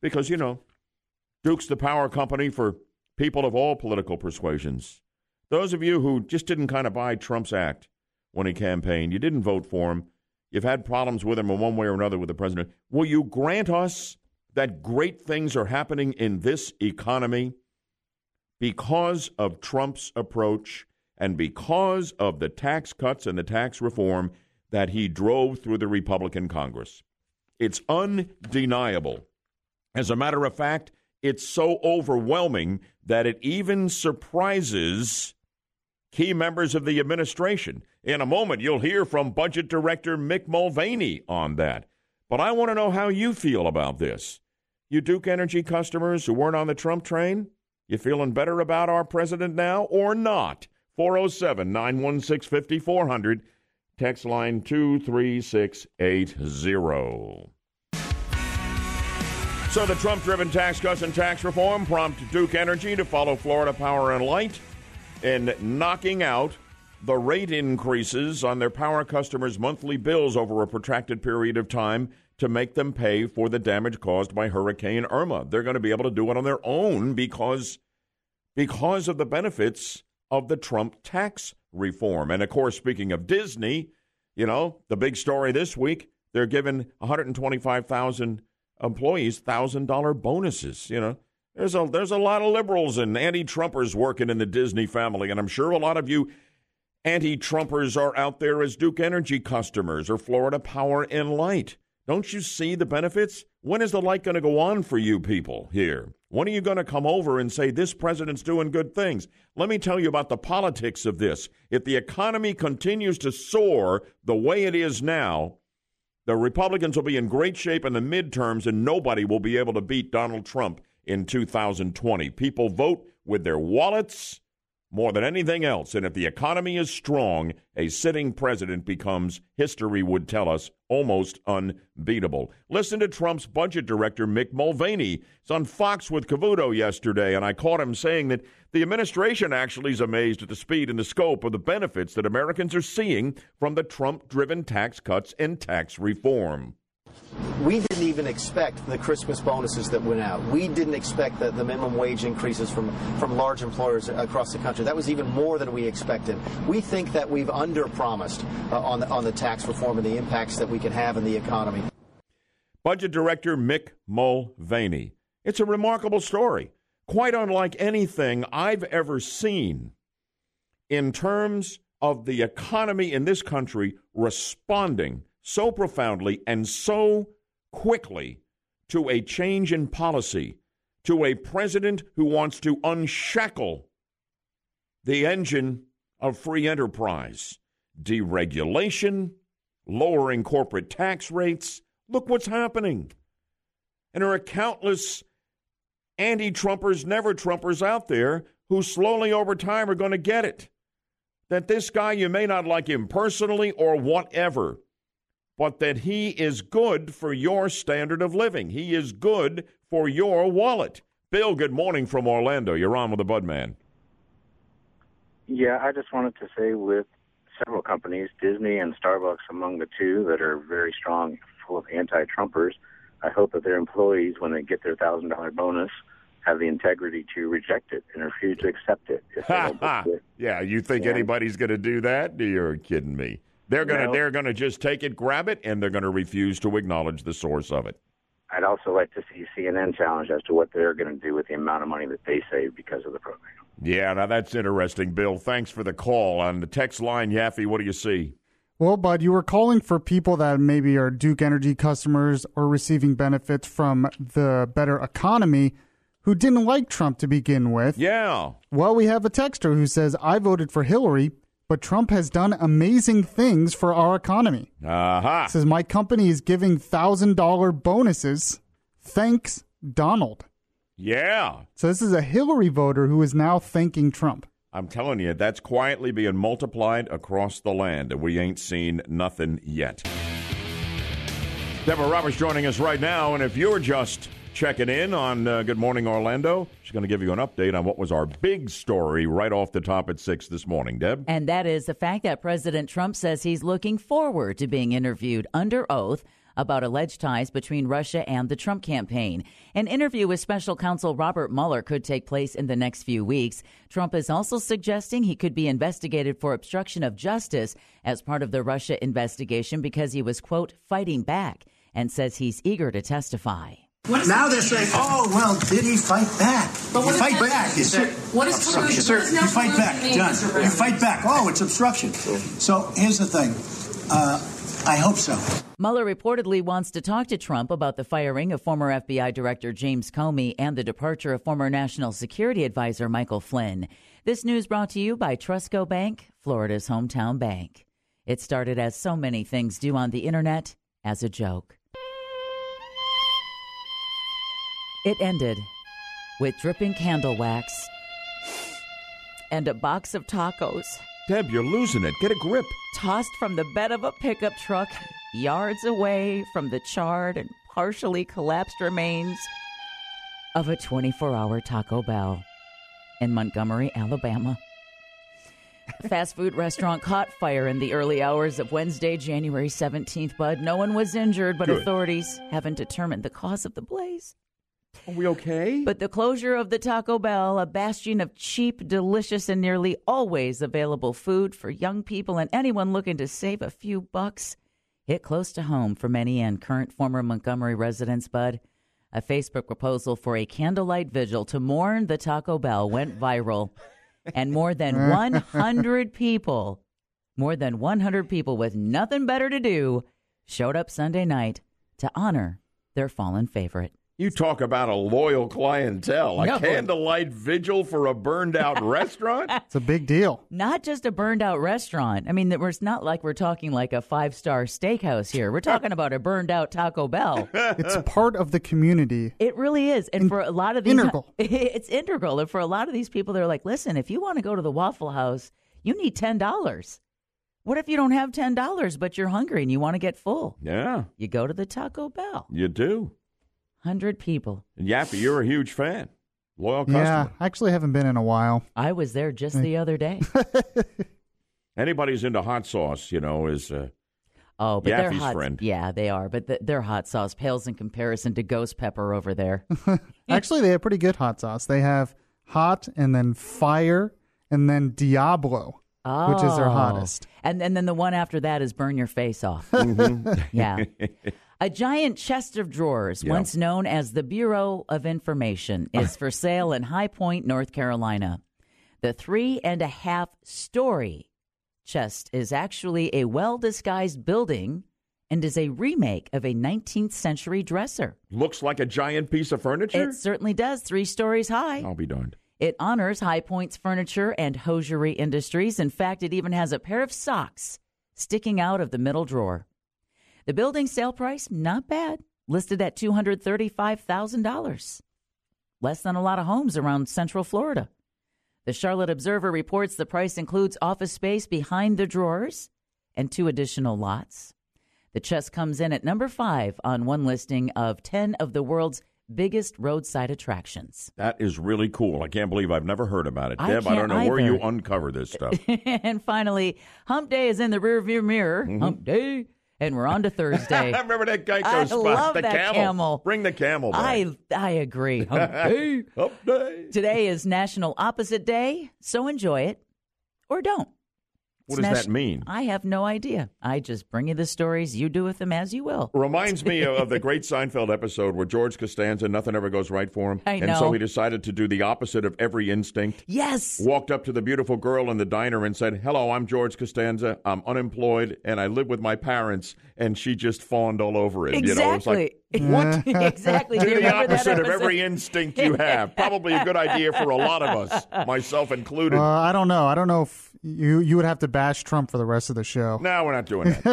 because, you know, Duke's the power company for people of all political persuasions. Those of you who just didn't kind of buy Trump's act, when he campaigned. You didn't vote for him. You've had problems with him in one way or another with the president. Will you grant us that great things are happening in this economy because of Trump's approach and because of the tax cuts and the tax reform that he drove through the Republican Congress? It's undeniable. As a matter of fact, it's so overwhelming that it even surprises key members of the administration. In a moment, you'll hear from Budget Director Mick Mulvaney on that. But I want to know how you feel about this. You Duke Energy customers who weren't on the Trump train, you feeling better about our president now or not? 407 916 5400, text line 23680. So the Trump driven tax cuts and tax reform prompt Duke Energy to follow Florida Power and Light in knocking out the rate increases on their power customers' monthly bills over a protracted period of time to make them pay for the damage caused by Hurricane Irma. They're going to be able to do it on their own because because of the benefits of the Trump tax reform. And of course, speaking of Disney, you know, the big story this week, they're giving 125,000 employees thousand dollar bonuses. You know, there's a there's a lot of liberals and anti-Trumpers working in the Disney family, and I'm sure a lot of you anti-Trumpers are out there as Duke Energy customers or Florida Power and Light. Don't you see the benefits? When is the light going to go on for you people here? When are you going to come over and say this president's doing good things? Let me tell you about the politics of this. If the economy continues to soar the way it is now, the Republicans will be in great shape in the midterms, and nobody will be able to beat Donald Trump in 2020. People vote with their wallets more than anything else. And if the economy is strong, a sitting president becomes, history would tell us, almost unbeatable. Listen to Trump's budget director, Mick Mulvaney. It's on Fox with Cavuto yesterday, and I caught him saying that the administration actually is amazed at the speed and the scope of the benefits that Americans are seeing from the Trump driven tax cuts and tax reform. We didn't even expect the Christmas bonuses that went out. We didn't expect the, the minimum wage increases from, from large employers across the country. That was even more than we expected. We think that we've underpromised uh, on, the, on the tax reform and the impacts that we can have in the economy. Budget Director Mick Mulvaney. It's a remarkable story, quite unlike anything I've ever seen in terms of the economy in this country responding so profoundly and so quickly to a change in policy, to a president who wants to unshackle the engine of free enterprise, deregulation, lowering corporate tax rates. Look what's happening. And there are countless anti Trumpers, never Trumpers out there who slowly over time are going to get it. That this guy, you may not like him personally or whatever, but that he is good for your standard of living. He is good for your wallet. Bill, good morning from Orlando. You're on with the Budman. Yeah, I just wanted to say with several companies, Disney and Starbucks among the two that are very strong, full of anti-Trumpers. I hope that their employees, when they get their thousand dollar bonus, have the integrity to reject it and refuse to accept it. [LAUGHS] it. yeah, you think anybody's going to do that? You're kidding me. They're gonna no. they're gonna just take it, grab it, and they're gonna refuse to acknowledge the source of it. I'd also like to see CNN challenge as to what they're going to do with the amount of money that they save because of the program. Yeah, now that's interesting, Bill. Thanks for the call on the text line, Yaffee. What do you see? Well, Bud, you were calling for people that maybe are Duke Energy customers or receiving benefits from the better economy who didn't like Trump to begin with. Yeah. Well, we have a texter who says, I voted for Hillary but Trump has done amazing things for our economy. Uh-huh. Says my company is giving thousand dollar bonuses. Thanks, Donald. Yeah. So this is a Hillary voter who is now thanking Trump. I'm telling you, that's quietly being multiplied across the land, and we ain't seen nothing yet. Deborah Roberts joining us right now, and if you're just checking in on uh, Good Morning Orlando. She's going to give you an update on what was our big story right off the top at 6 this morning, Deb. And that is the fact that President Trump says he's looking forward to being interviewed under oath about alleged ties between Russia and the Trump campaign. An interview with special counsel Robert Mueller could take place in the next few weeks. Trump is also suggesting he could be investigated for obstruction of justice as part of the Russia investigation because he was, quote, fighting back and says he's eager to testify. Now they're saying, "Oh, well, did he fight back? But you fight back. You say, what is obstruction? Sir, you fight back, John. You fight back. Oh, it's obstruction. So here's the thing. Uh, I hope so. Mueller reportedly wants to talk to Trump about the firing of former FBI Director James Comey and the departure of former National Security Advisor Michael Flynn. This news brought to you by Trustco Bank, Florida's hometown bank. It started as so many things do on the internet as a joke. It ended with dripping candle wax and a box of tacos. Deb, you're losing it. Get a grip. Tossed from the bed of a pickup truck, yards away from the charred and partially collapsed remains of a 24 hour Taco Bell in Montgomery, Alabama. A fast food restaurant [LAUGHS] caught fire in the early hours of Wednesday, January 17th, Bud. No one was injured, but Good. authorities haven't determined the cause of the blaze. Are we okay? But the closure of the Taco Bell, a bastion of cheap, delicious, and nearly always available food for young people and anyone looking to save a few bucks, hit close to home for many and current former Montgomery residents, Bud. A Facebook proposal for a candlelight vigil to mourn the Taco Bell went viral, and more than [LAUGHS] 100 people, more than 100 people with nothing better to do, showed up Sunday night to honor their fallen favorite. You talk about a loyal clientele. A No. candlelight vigil for a burned out [LAUGHS] restaurant? It's a big deal. Not just a burned out restaurant. I mean, we're- it's not like we're talking like a five star steakhouse here. We're talking about a burned out Taco Bell. [LAUGHS] It's part of the community. It really is. And for a lot of these, Integral. [LAUGHS] it's integral. And for a lot of these people, they're like, listen, if you want to go to the Waffle House, you need $10. What if you don't have $10, but you're hungry and you want to get full? Yeah, You go to the Taco Bell. you do. 100 people. And Yaffee, you're a huge fan. Loyal Yeah, customer. I actually haven't been in a while. I was there just the other day. [LAUGHS] Anybody who's into hot sauce, you know, is uh, Oh, but their Yaffee's hot, friend. yeah, they are. But the, their hot sauce pales in comparison to ghost pepper over there. [LAUGHS] Actually, they have pretty good hot sauce. They have hot and then fire and then Diablo, which is their Oh. hottest. And, and then the one after that is burn your face off. Mhm. [LAUGHS] yeah. A giant chest of drawers, Yeah. once known as the Bureau of Information, [LAUGHS] is for sale in High Point, North Carolina. The three and a half story chest is actually a well disguised building and is a remake of a 19th century dresser. looks like a giant piece of furniture. It certainly does, three stories high. I'll be darned. It honors High Point's furniture and hosiery industries. In fact, it even has a pair of socks sticking out of the middle drawer. The building sale price, not bad, listed at $235,000. Less than a lot of homes around Central Florida. The Charlotte Observer reports the price includes office space behind the drawers and two additional lots. The chest comes in at number five on one listing of 10 of the world's biggest roadside attractions. That is really cool. I can't believe I've never heard about it. I Deb, I don't know where you uncover this stuff. [LAUGHS] and finally, Hump Day is in the rearview mirror. Mm-hmm. Hump Day. And we're on to [LAUGHS] Thursday. I remember that Geico I spot. love the that camel. camel. Bring the camel back. I I agree. Hump Day. Hump [LAUGHS] Day. Today is National Opposite Day, so enjoy it or don't. What does that mean? I have no idea. I just bring you the stories. You do with them as you will. Reminds [LAUGHS] me of the great Seinfeld episode where George Costanza, nothing ever goes right for him. I And so he decided to do the opposite of every instinct. Yes. Walked up to the beautiful girl in the diner and said, Hello, I'm George Costanza. I'm unemployed and I live with my parents. And she just fawned all over him. You know, it's like, What? [LAUGHS] exactly. Do do the opposite of every instinct you [LAUGHS] have. Probably a good idea for a lot of us, [LAUGHS] myself included. Uh, I don't know. I don't know if you you would have to bash Trump for the rest of the show. no, we're not doing that.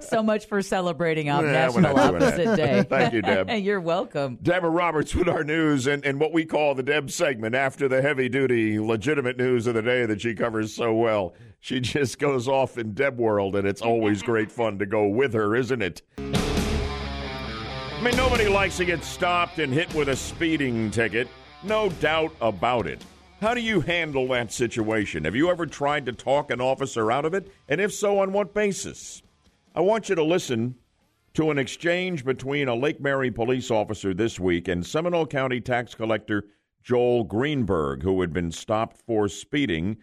so much for celebrating our Yeah, we're National not doing Opposite that. Day. Thank you, Deb. You're welcome. Deborah Roberts with our news and, and what we call the Deb segment after the heavy duty, legitimate news of the day that she covers so well. She just goes off in Deb world, and it's always great fun to go with her, isn't it? I mean, nobody likes to get stopped and hit with a speeding ticket. No doubt about it. How do you handle that situation? Have you ever tried to talk an officer out of it? And if so, on what basis? I want you to listen to an exchange between a Lake Mary police officer this week and Seminole County tax collector Joel Greenberg, who had been stopped for speeding,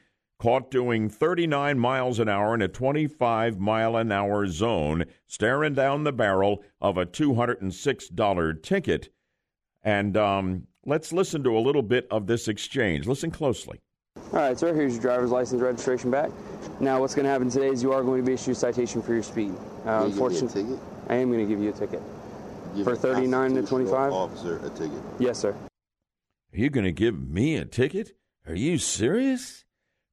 caught doing 39 miles an hour in a 25 mile an hour zone, staring down the barrel of a $206 ticket. And um, let's listen to a little bit of this exchange. Listen closely. All right, sir, here's your driver's license registration back. Now, what's going to happen today is you are going to be issued a citation for your speed. Uh, unfortunately, I am going to give you a ticket Give for 39 to 25. Officer a ticket. Yes, sir. Are you going to give me a ticket? Are you serious?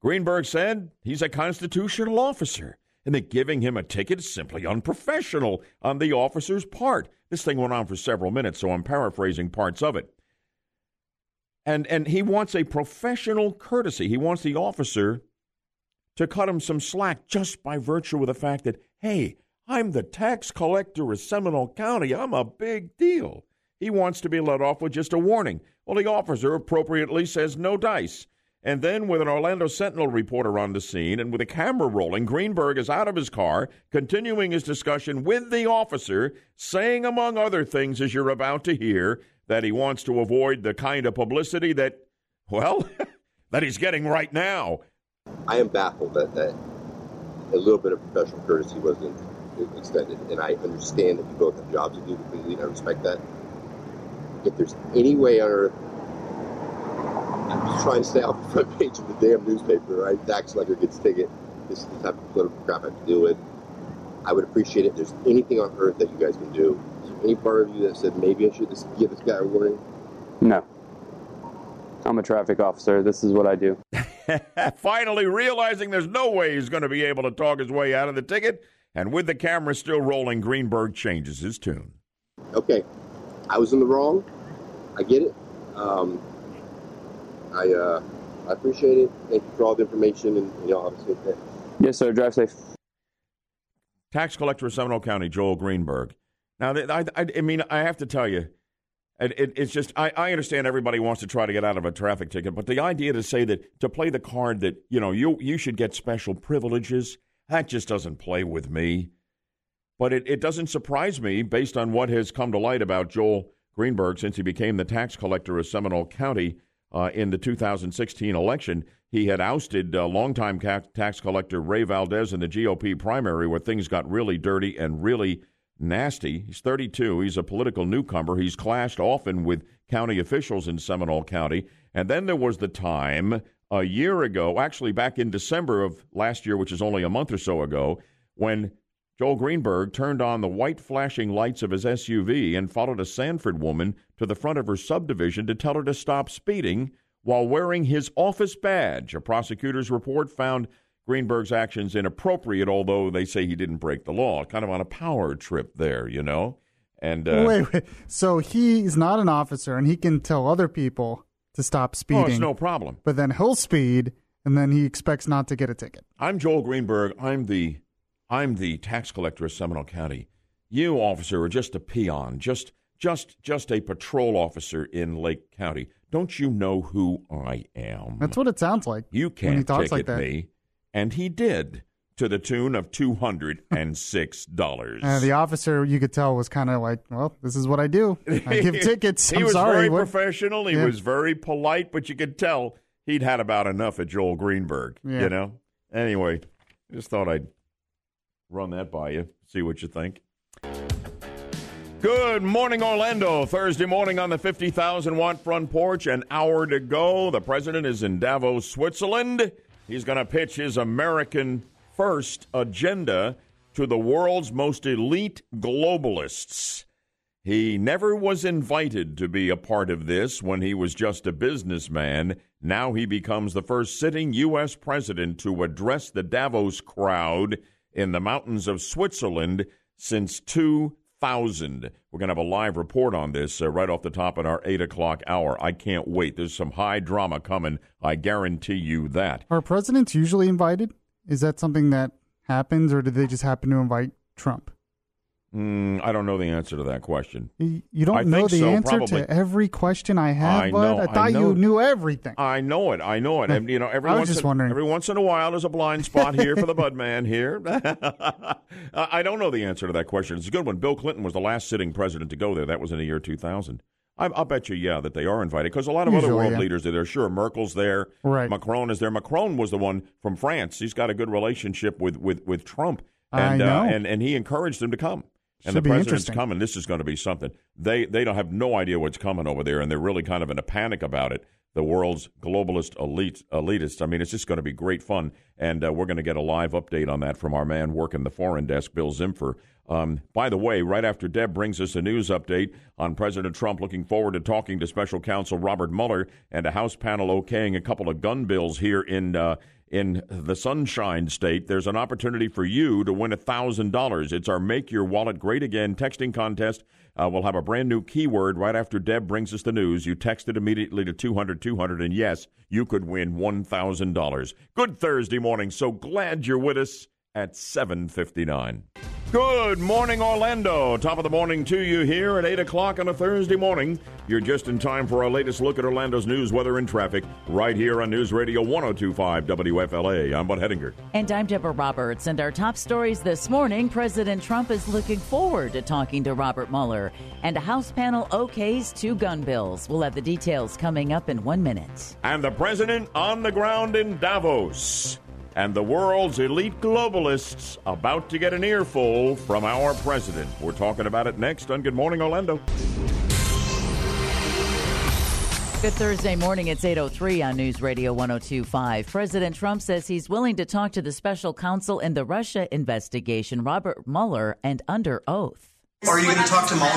Greenberg said he's a constitutional officer and that giving him a ticket is simply unprofessional on the officer's part. This thing went on for several minutes, so I'm paraphrasing parts of it. And and he wants a professional courtesy. He wants the officer to cut him some slack just by virtue of the fact that, hey, I'm the tax collector of Seminole County. I'm a big deal. He wants to be let off with just a warning. Well, the officer appropriately says no dice. And then, with an Orlando Sentinel reporter on the scene and with a camera rolling, Greenberg is out of his car, continuing his discussion with the officer, saying, among other things, as you're about to hear, that he wants to avoid the kind of publicity that, well, [LAUGHS] that he's getting right now. I am baffled that, that a little bit of professional courtesy wasn't extended, and I understand that you both have jobs to do completely, and I respect that. If there's any way on earth, I'm just trying to stay off the front page of the damn newspaper, right? Tax collector gets ticket. This is the type of political crap I have to deal with. I would appreciate it if there's anything on earth that you guys can do. Is there any part of you that said maybe I should just give this guy a warning? No. I'm a traffic officer. This is what I do. [LAUGHS] Finally realizing there's no way he's going to be able to talk his way out of the ticket, and with the camera still rolling, Greenberg changes his tune. Okay, I was in the wrong. I get it. Um, I uh, I appreciate it. Thank you for all the information, and you know, obviously, Yes, sir. Drive safe. Tax collector of Seminole County, Joel Greenberg. Now, I, I, I mean, I have to tell you, it, it, it's just, I, I understand everybody wants to try to get out of a traffic ticket, but the idea to say that, to play the card that, you know, you, you should get special privileges, that just doesn't play with me. But it, it doesn't surprise me based on what has come to light about Joel Greenberg since he became the tax collector of Seminole County uh, in the 2016 election. He had ousted uh, longtime ca- tax collector Ray Valdes in the GOP primary, where things got really dirty and really nasty. He's 32. He's a political newcomer. He's clashed often with county officials in Seminole County. And then there was the time a year ago, actually back in December of last year, which is only a month or so ago, when Joel Greenberg turned on the white flashing lights of his SUV and followed a Sanford woman to the front of her subdivision to tell her to stop speeding while wearing his office badge. A prosecutor's report found Greenberg's actions inappropriate, although they say he didn't break the law. Kind of on a power trip there, you know? And uh, wait, wait. So he's not an officer, and he can tell other people to stop speeding. Oh, it's no problem. But then he'll speed, and then he expects not to get a ticket. I'm Joel Greenberg. I'm the I'm the tax collector of Seminole County. You, officer, are just a peon, just just just a patrol officer in Lake County. Don't you know who I am? That's what it sounds like. You when he can't talks ticket like that. me. And he did to the tune of two hundred and six dollars. Uh, the officer, you could tell, was kind of like, "Well, this is what I do. I give [LAUGHS] tickets. he I'm was sorry." very What- professional. He Yeah. was very polite, but you could tell he'd had about enough of Joel Greenberg. Yeah. You know. Anyway, just thought I'd run that by you, see what you think. Good morning, Orlando. Thursday morning on the 50,000 watt front porch. An hour to go. The president is in Davos, Switzerland. He's going to pitch his American first agenda to the world's most elite globalists. He never was invited to be a part of this when he was just a businessman. Now he becomes the first sitting U.S. president to address the Davos crowd in the mountains of Switzerland since 2000. We're going to have a live report on this uh, right off the top in our 8 o'clock hour. I can't wait. There's some high drama coming. I guarantee you that. Are presidents usually invited? Is that something that happens, or did they just happen to invite Trump? Mm, I don't know the answer to that question. You don't I know the so, answer probably. to every question I have, I bud. know, I I thought know. you knew everything. I know it. I know it. And, you know, every I was once just in, wondering. Every once in a while, there's a blind spot here for the Bud Man here. [LAUGHS] I I don't know the answer to that question. It's a good one. Bill Clinton was the last sitting president to go there. That was in the year 2000. I, I'll bet you, yeah, that they are invited because a lot of other world yeah. leaders are there. Sure, Merkel's there. Right. Macron is there. Macron was the one from France. He's got a good relationship with with with Trump, I and know. Uh, and and he encouraged him to come. And Should the president's coming. This is going to be something. They they don't have no idea what's coming over there, and they're really kind of in a panic about it. The world's globalist elite elitists. I mean, it's just going to be great fun, and uh, we're going to get a live update on that from our man working the foreign desk, Bill Zimfer. Um, by the way, right after Deb brings us a news update on President Trump, looking forward to talking to Special Counsel Robert Mueller and a House panel okaying a couple of gun bills here in. Uh, in the Sunshine State, there's an opportunity for you to win $1,000. It's our Make Your Wallet Great Again texting contest. Uh, we'll have a brand new keyword right after Deb brings us the news. You text it immediately to 200 200, and yes, you could win $1,000. Good Thursday morning. So glad you're with us at 759. Good morning, Orlando. Top of the morning to you here at 8 o'clock on a Thursday morning. You're just in time for our latest look at Orlando's news, weather, and traffic right here on News Radio 1025 WFLA. I'm Bud Hedinger. And I'm Deborah Roberts. And our top stories this morning President Trump is looking forward to talking to Robert Mueller. And a House panel okays two gun bills. We'll have the details coming up in one minute. And the president on the ground in Davos. And the world's elite globalists about to get an earful from our president. We're talking about it next on Good Morning Orlando. Good Thursday morning. It's 8.03 on News Radio 1025. President Trump says he's willing to talk to the special counsel in the Russia investigation, Robert Mueller, and under oath. Are you going to talk to Mueller?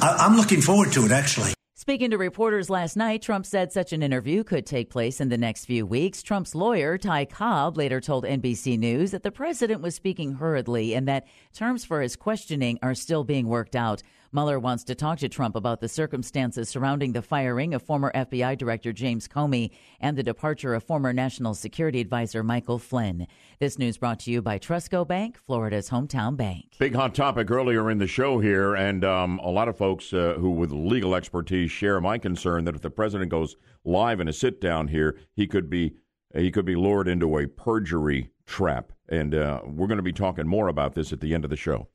I, I'm looking forward to it, actually. Speaking to reporters last night, Trump said such an interview could take place in the next few weeks. Trump's lawyer, Ty Cobb, later told NBC News that the president was speaking hurriedly and that terms for his questioning are still being worked out. Mueller wants to talk to Trump about the circumstances surrounding the firing of former FBI Director James Comey and the departure of former National Security Advisor Michael Flynn. This news brought to you by Trustco Bank, Florida's hometown bank. Big hot topic earlier in the show here, and um, a lot of folks uh, who, with legal expertise, share my concern that if the president goes live in a sit down here, he could be he could be lured into a perjury trap. And uh, we're going to be talking more about this at the end of the show.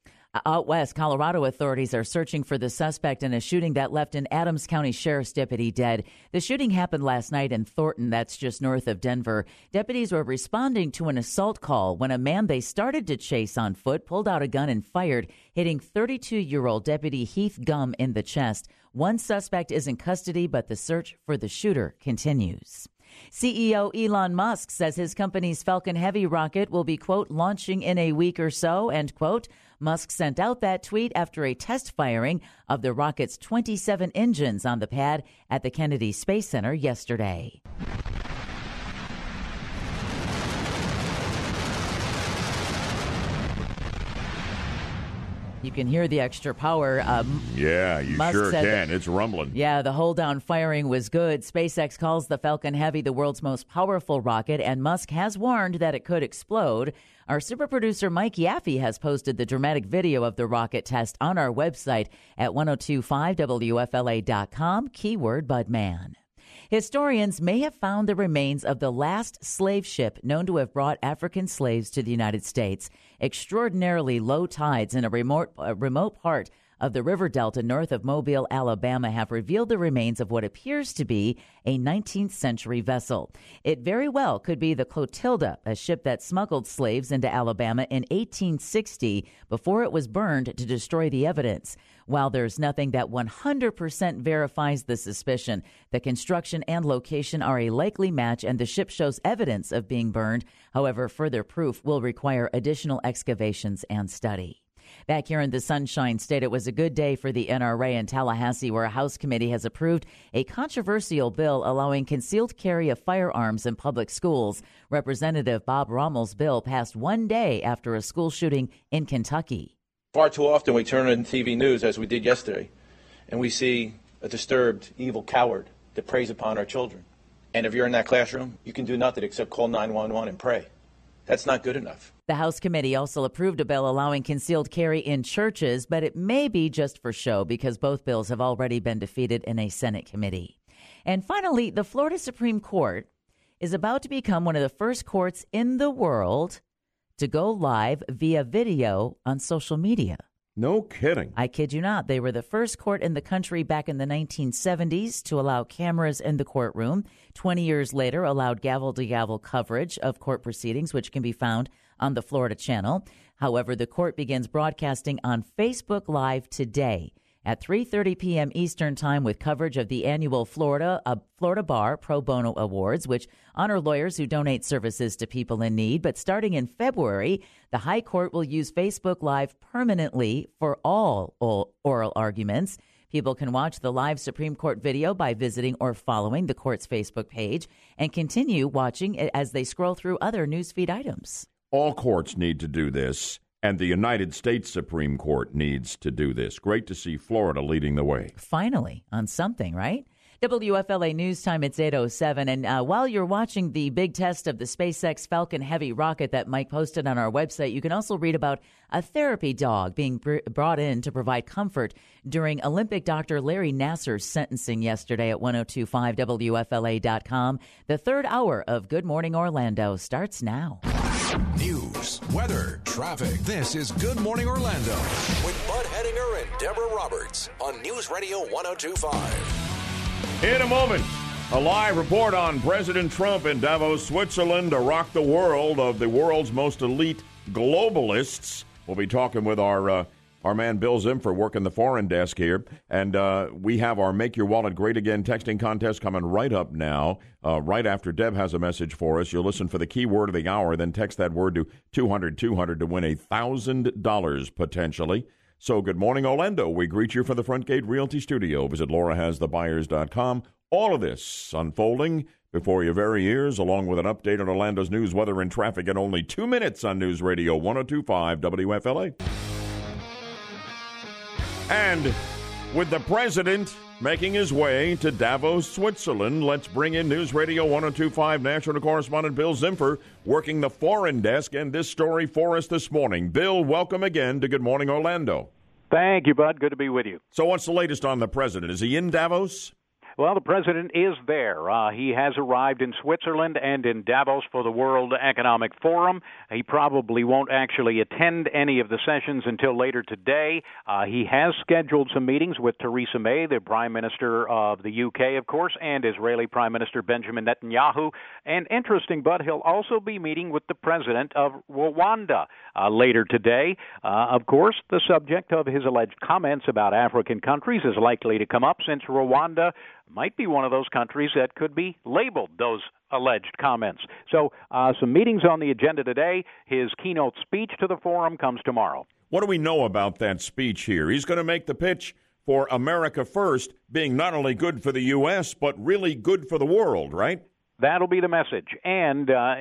Out west, Colorado authorities are searching for the suspect in a shooting that left an Adams County Sheriff's deputy dead. The shooting happened last night in Thornton, that's just north of Denver. Deputies were responding to an assault call when a man they started to chase on foot pulled out a gun and fired, hitting 32 year old Deputy Heath Gumm in the chest. One suspect is in custody, but the search for the shooter continues. CEO Elon Musk says his company's Falcon Heavy rocket will be, quote, launching in a week or so, end quote. Musk sent out that tweet after a test firing of the rocket's 27 engines on the pad at the Kennedy Space Center yesterday. You can hear the extra power. Um, Yeah, you Musk sure can. It's rumbling. yeah, the hold down firing was good. SpaceX calls the Falcon Heavy the world's most powerful rocket, and Musk has warned that it could explode. Our super producer Mike Yaffee has posted the dramatic video of the rocket test on our website at 1025wfla.com, keyword Budman. Historians may have found the remains of the last slave ship known to have brought African slaves to the United States. Extraordinarily low tides in a remote, uh, remote part of the river delta north of Mobile, Alabama, have revealed the remains of what appears to be a 19th century vessel. It very well could be the Clotilda, a ship that smuggled slaves into Alabama in 1860 before it was burned to destroy the evidence. While there's nothing that 100% verifies the suspicion, the construction and location are a likely match and the ship shows evidence of being burned. However, further proof will require additional excavations and study. Back here in the Sunshine State, it was a good day for the NRA in Tallahassee, where a House committee has approved a controversial bill allowing concealed carry of firearms in public schools. Representative Bob Rommel's bill passed one day after a school shooting in Kentucky. Far too often we turn on TV news, as we did yesterday, and we see a disturbed, evil coward that preys upon our children. And if you're in that classroom, you can do nothing except call 911 and pray. That's not good enough. The House committee also approved a bill allowing concealed carry in churches, but it may be just for show because both bills have already been defeated in a Senate committee. And finally, the Florida Supreme Court is about to become one of the first courts in the world to go live via video on social media. No kidding. I kid you not. They were the first court in the country back in the 1970s to allow cameras in the courtroom. 20 years later, allowed gavel to gavel coverage of court proceedings, which can be found on the Florida channel. However, the court begins broadcasting on Facebook Live today at 3:30 p.m. Eastern Time with coverage of the annual Florida uh, Florida Bar Pro Bono Awards, which honor lawyers who donate services to people in need. But starting in February, the High Court will use Facebook Live permanently for all oral arguments. People can watch the live Supreme Court video by visiting or following the court's Facebook page and continue watching it as they scroll through other newsfeed items. All courts need to do this. And the United States Supreme Court needs to do this. Great to see Florida leading the way. Finally, on something, right? WFLA News Time, it's 8.07. And uh, while you're watching the big test of the SpaceX Falcon Heavy rocket that Mike posted on our website, you can also read about a therapy dog being br- brought in to provide comfort during Olympic doctor Larry Nassar's sentencing yesterday at 1025WFLA.com. The third hour of Good Morning Orlando starts now. News, weather, traffic. This is Good Morning Orlando. With Bud Hedinger and Deborah Roberts on News Radio 1025. In a moment, a live report on President Trump in Davos, Switzerland to rock the world of the world's most elite globalists. We'll be talking with our. Uh, our man Bill Zimfer working the foreign desk here. And uh, we have our Make Your Wallet Great Again texting contest coming right up now. Uh, right after Deb has a message for us, you'll listen for the key word of the hour, then text that word to 200 200 to win $1,000 potentially. So, good morning, Orlando. We greet you from the Front Gate Realty Studio. Visit laurahasthebuyers.com. All of this unfolding before your very ears, along with an update on Orlando's news, weather, and traffic in only two minutes on News Radio 1025 WFLA. And with the president making his way to Davos, Switzerland, let's bring in News Radio 1025 national correspondent Bill Zimfer working the foreign desk and this story for us this morning. Bill, welcome again to Good Morning Orlando. Thank you, Bud. Good to be with you. So, what's the latest on the president? Is he in Davos? Well, the president is there. Uh, he has arrived in Switzerland and in Davos for the World Economic Forum. He probably won't actually attend any of the sessions until later today. Uh, he has scheduled some meetings with Theresa May, the Prime Minister of the UK, of course, and Israeli Prime Minister Benjamin Netanyahu. And interesting, but he'll also be meeting with the President of Rwanda uh, later today. Uh, of course, the subject of his alleged comments about African countries is likely to come up since Rwanda might be one of those countries that could be labeled those alleged comments. So, uh, some meetings on the agenda today. His keynote speech to the forum comes tomorrow. What do we know about that speech here? He's going to make the pitch for America First being not only good for the U.S., but really good for the world, right? That'll be the message, and uh,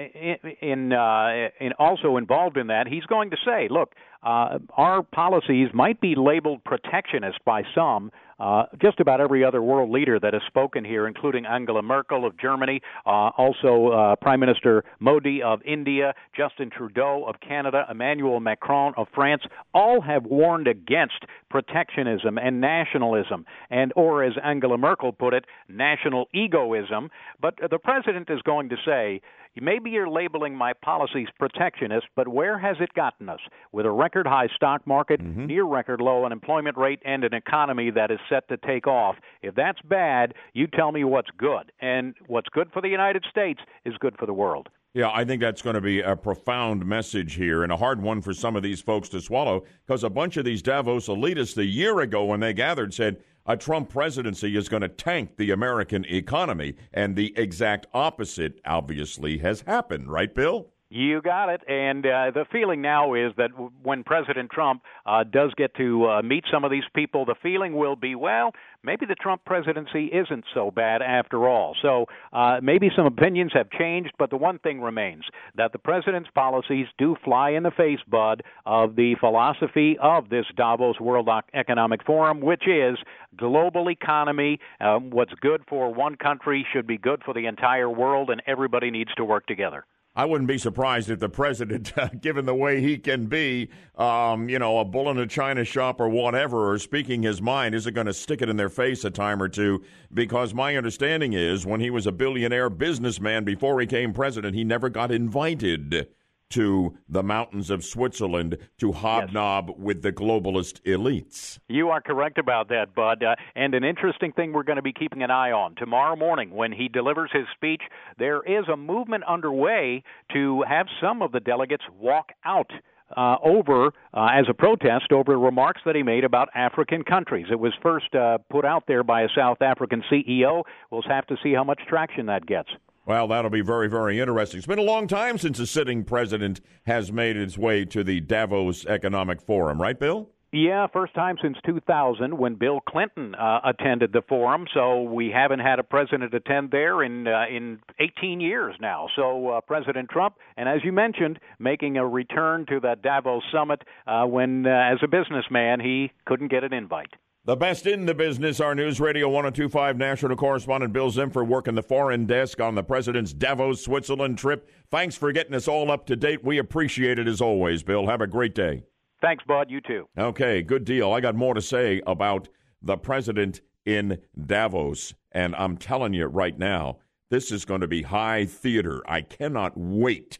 in, uh, in also involved in that, he's going to say, "Look, uh, our policies might be labeled protectionist by some, uh, just about every other world leader that has spoken here, including Angela Merkel of Germany, uh, also uh, Prime Minister Modi of India, Justin Trudeau of Canada, Emmanuel Macron of France, all have warned against protectionism and nationalism, and or as Angela Merkel put it, national egoism. But the president is going to say Maybe you're labeling my policies protectionist, but where has it gotten us? With a record high stock market, mm-hmm. near record low unemployment rate, and an economy that is set to take off. If that's bad, you tell me what's good. And what's good for the United States is good for the world. Yeah, I think that's going to be a profound message here and a hard one for some of these folks to swallow because a bunch of these Davos elitists a year ago when they gathered said, a Trump presidency is going to tank the American economy. And the exact opposite, obviously, has happened, right, Bill? You got it. And uh, the feeling now is that when President Trump uh, does get to uh, meet some of these people, the feeling will be, well, maybe the Trump presidency isn't so bad after all. So uh, maybe some opinions have changed, but the one thing remains that the president's policies do fly in the face, Bud, of the philosophy of this Davos World Economic Forum, which is global economy. Um, what's good for one country should be good for the entire world, and everybody needs to work together. I wouldn't be surprised if the president, [LAUGHS] given the way he can be, um, you know, a bull in a china shop or whatever, or speaking his mind, isn't going to stick it in their face a time or two. Because my understanding is when he was a billionaire businessman before he came president, he never got invited to the mountains of Switzerland to hobnob yes. with the globalist elites. You are correct about that, Bud. Uh, and an interesting thing we're going to be keeping an eye on tomorrow morning when he delivers his speech, there is a movement underway to have some of the delegates walk out uh, over uh, as a protest over remarks that he made about African countries. It was first uh, put out there by a South African CEO. We'll have to see how much traction that gets. Well, that'll be very, very interesting. It's been a long time since a sitting president has made its way to the Davos Economic Forum, right, Bill? Yeah, first time since 2000 when Bill Clinton uh, attended the forum. So we haven't had a president attend there in uh, in 18 years now. So uh, President Trump, and as you mentioned, making a return to the Davos summit uh, when, uh, as a businessman, he couldn't get an invite. The best in the business, our News Radio 1025 national correspondent Bill Zimfer working the foreign desk on the president's Davos, Switzerland trip. Thanks for getting us all up to date. We appreciate it as always, Bill. Have a great day. Thanks, Bud. You too. Okay, good deal. I got more to say about the president in Davos, and I'm telling you right now, this is going to be high theater. I cannot wait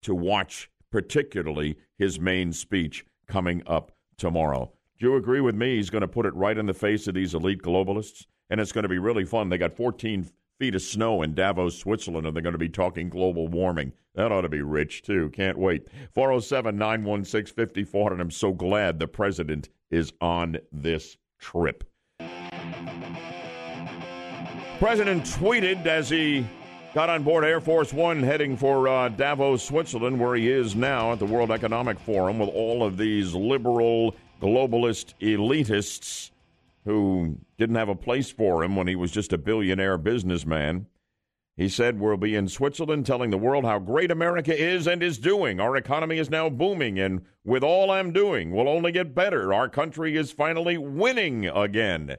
to watch, particularly his main speech coming up tomorrow. Do you agree with me? He's going to put it right in the face of these elite globalists, and it's going to be really fun. They got 14 feet of snow in Davos, Switzerland, and they're going to be talking global warming. That ought to be rich, too. Can't wait. 407 916 5400. I'm so glad the president is on this trip. President tweeted as he got on board Air Force One heading for uh, Davos, Switzerland, where he is now at the World Economic Forum with all of these liberal, globalist elitists who didn't have a place for him when he was just a billionaire businessman. He said, We'll be in Switzerland telling the world how great America is and is doing. Our economy is now booming, and with all I'm doing, we'll only get better. Our country is finally winning again.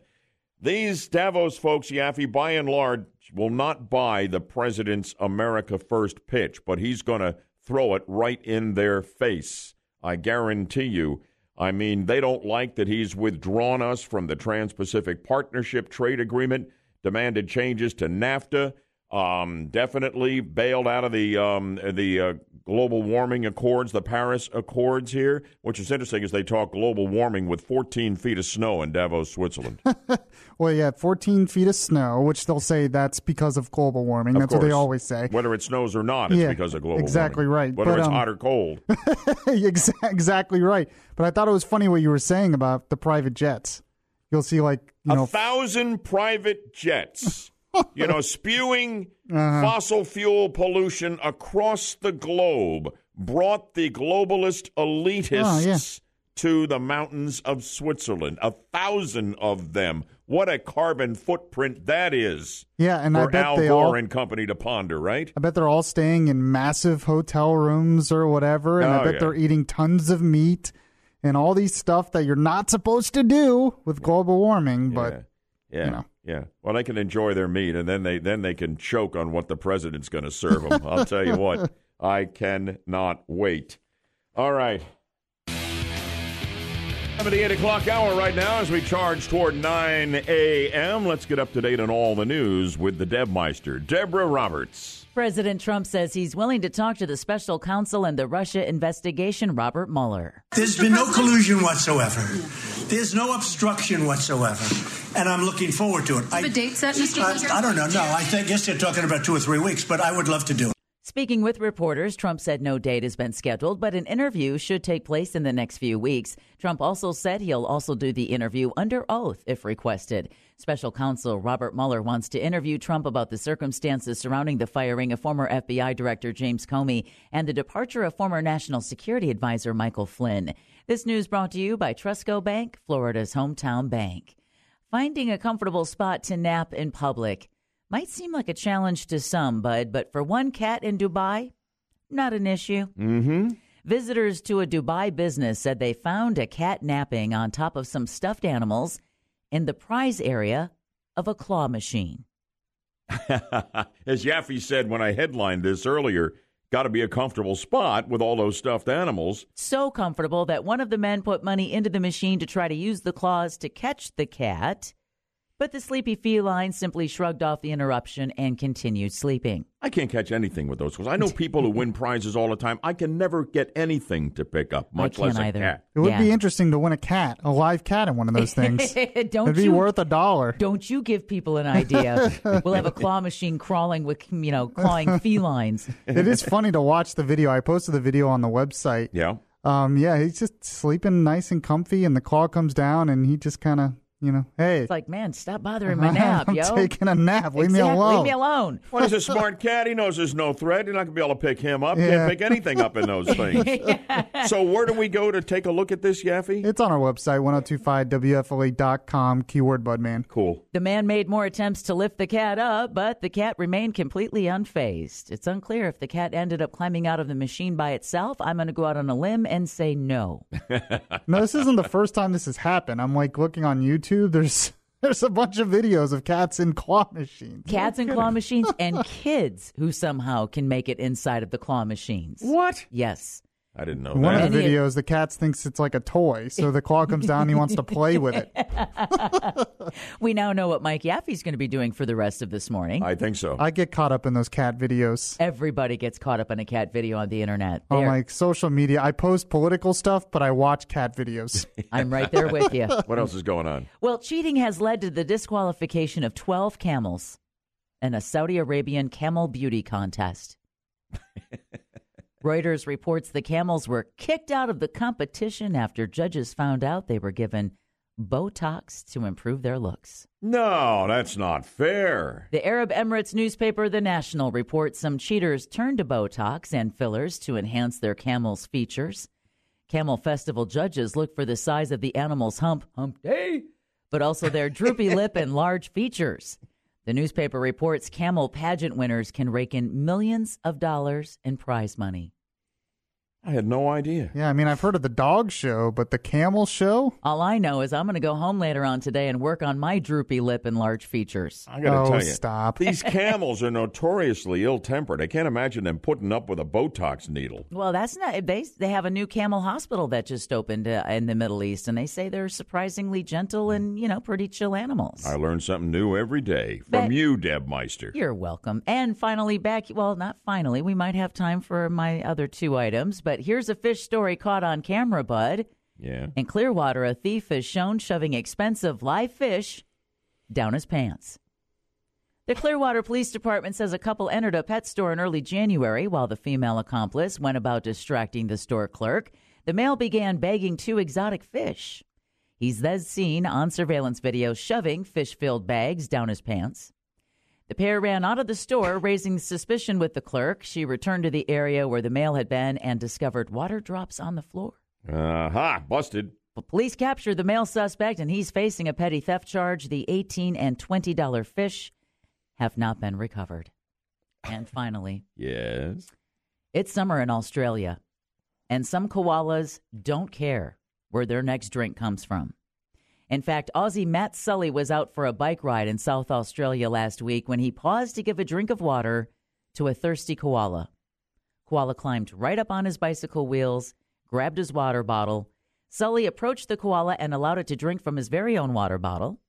These Davos folks, Yaffee, by and large, will not buy the president's America First pitch, but he's going to throw it right in their face. I guarantee you. I mean, they don't like that he's withdrawn us from the Trans Pacific Partnership Trade Agreement, demanded changes to NAFTA, um, definitely bailed out of the um, the uh, global warming accords, the Paris Accords here. Which is interesting is they talk global warming with 14 feet of snow in Davos, Switzerland. [LAUGHS] well, yeah, 14 feet of snow, which they'll say that's because of global warming. Of that's course. what they always say. Whether it snows or not, it's yeah, because of global exactly warming. Exactly right. Whether but, it's um, hot or cold. [LAUGHS] exactly right. But I thought it was funny what you were saying about the private jets. You'll see like you a know, thousand private jets you know, spewing uh-huh. fossil fuel pollution across the globe brought the globalist elitists oh, yeah. to the mountains of Switzerland. A thousand of them. What a carbon footprint that is. Yeah, and for I bet Al they Gore all, and company to ponder, right? I bet they're all staying in massive hotel rooms or whatever, and oh, I bet yeah. they're eating tons of meat and all these stuff that you're not supposed to do with global warming. But yeah. you know. Yeah, well, they can enjoy their meat, and then they then they can choke on what the president's going to serve them. I'll tell you what, [LAUGHS] I cannot wait. All right, at the eight o'clock hour right now as we charge toward nine a.m. Let's get up to date on all the news with the Debmeister, Deborah Roberts. President Trump says he's willing to talk to the special counsel in the Russia investigation, Robert Mueller. There's been no collusion whatsoever. There's no obstruction whatsoever. And I'm looking forward to it. I, a date set, Mr. I, I don't know. No, I th- guess they're talking about two or three weeks, but I would love to do it. Speaking with reporters, Trump said no date has been scheduled, but an interview should take place in the next few weeks. Trump also said he'll also do the interview under oath if requested. Special counsel Robert Mueller wants to interview Trump about the circumstances surrounding the firing of former FBI Director James Comey and the departure of former National Security Advisor Michael Flynn. This news brought to you by Trustco Bank, Florida's hometown bank. Finding a comfortable spot to nap in public might seem like a challenge to some, Bud, but for one cat in Dubai, not an issue. Mm-hmm. Visitors to a Dubai business said they found a cat napping on top of some stuffed animals in the prize area of a claw machine. [LAUGHS] As Yaffee said when I headlined this earlier, got to be a comfortable spot with all those stuffed animals. So comfortable that one of the men put money into the machine to try to use the claws to catch the cat But the sleepy feline simply shrugged off the interruption and continued sleeping. I can't catch anything with those because I know [LAUGHS] people who win prizes all the time. I can never get anything to pick up, much less a cat. It would Yeah. be interesting to win a cat, a live cat in one of those things. [LAUGHS] Don't It'd be you- worth a dollar. Don't you give people an idea? [LAUGHS] we'll have a claw machine crawling with, you know, clawing felines. it is funny to watch the video. I posted the video on the website. Yeah. Um, yeah, he's just sleeping nice and comfy, and the claw comes down, and he just kind of, you know, hey, It's like, man, stop bothering my uh-huh. [LAUGHS] nap, I'm yo. taking a nap. Leave me alone. Leave me alone. Well, he's a [LAUGHS] smart cat. He knows there's no threat. You're not going to be able to pick him up. Yeah. Can't pick anything up in those [LAUGHS] things. So where do we go to take a look at this, Yaffee? It's on our website, 1025wfla.com, keyword Budman. Cool. The man made more attempts to lift the cat up, but the cat remained completely unfazed. It's unclear if the cat ended up climbing out of the machine by itself. I'm going to go out on a limb and say no. No, this isn't the first time this has happened. I'm like looking on YouTube. There's [LAUGHS] there's a bunch of videos of cats in claw machines. Cats in claw [LAUGHS] machines and kids who somehow can make it inside of the claw machines. What? Yes. I didn't know One that. of the videos, the cat thinks it's like a toy, so the claw comes down. and He wants to play with it. [LAUGHS] We now know what Mike Yaffee's going to be doing for the rest of this morning. I think so. I get caught up in those cat videos Everybody gets caught up in a cat video on the internet. on There. like social media. I post political stuff, but I watch cat videos. [LAUGHS] I'm right there with you. [LAUGHS] What else is going on? Well, cheating has led to the disqualification of 12 camels in a Saudi Arabian camel beauty contest. Reuters reports the camels were kicked out of the competition after judges found out they were given Botox to improve their looks. No, that's not fair. The Arab Emirates newspaper The National reports some cheaters turned to Botox and fillers to enhance their camel's features. Camel Festival judges look for the size of the animal's hump, hump day, but also their droopy [LAUGHS] lip and large features. The newspaper reports camel pageant winners can rake in millions of dollars in prize money. I had no idea. yeah, I mean, I've heard of the dog show, but the camel show? All I know is I'm going to go home later on today and work on my droopy lip and large features. I got to Oh, tell you, stop. these [LAUGHS] camels are notoriously ill-tempered. I can't imagine them putting up with a Botox needle. Well, that's not. They they have a new camel hospital that just opened uh, in the Middle East, and they say they're surprisingly gentle and you know pretty chill animals. I learn something new every day from Bet- you, Deb Meister. You're welcome. And finally, back. Well, not finally. We might have time for my other two items, but here's a fish story caught on camera, Bud. Yeah. In Clearwater, a thief is shown shoving expensive live fish down his pants. The Clearwater Police Department says a couple entered a pet store in early January while the female accomplice went about distracting the store clerk. The male began bagging two exotic fish. He's then seen on surveillance video shoving fish filled bags down his pants. The pair ran out of the store, raising suspicion with the clerk. She returned to the area where the male had been and discovered water drops on the floor. Aha, busted. But police captured the male suspect, and he's facing a petty theft charge. The 18 and $20 fish have not been recovered. And finally, Yes. it's summer in Australia, and some koalas don't care where their next drink comes from. In fact, Aussie Matt Sully was out for a bike ride in South Australia last week when he paused to give a drink of water to a thirsty koala. Koala climbed right up on his bicycle wheels, grabbed his water bottle. Sully approached the koala and allowed it to drink from his very own water bottle.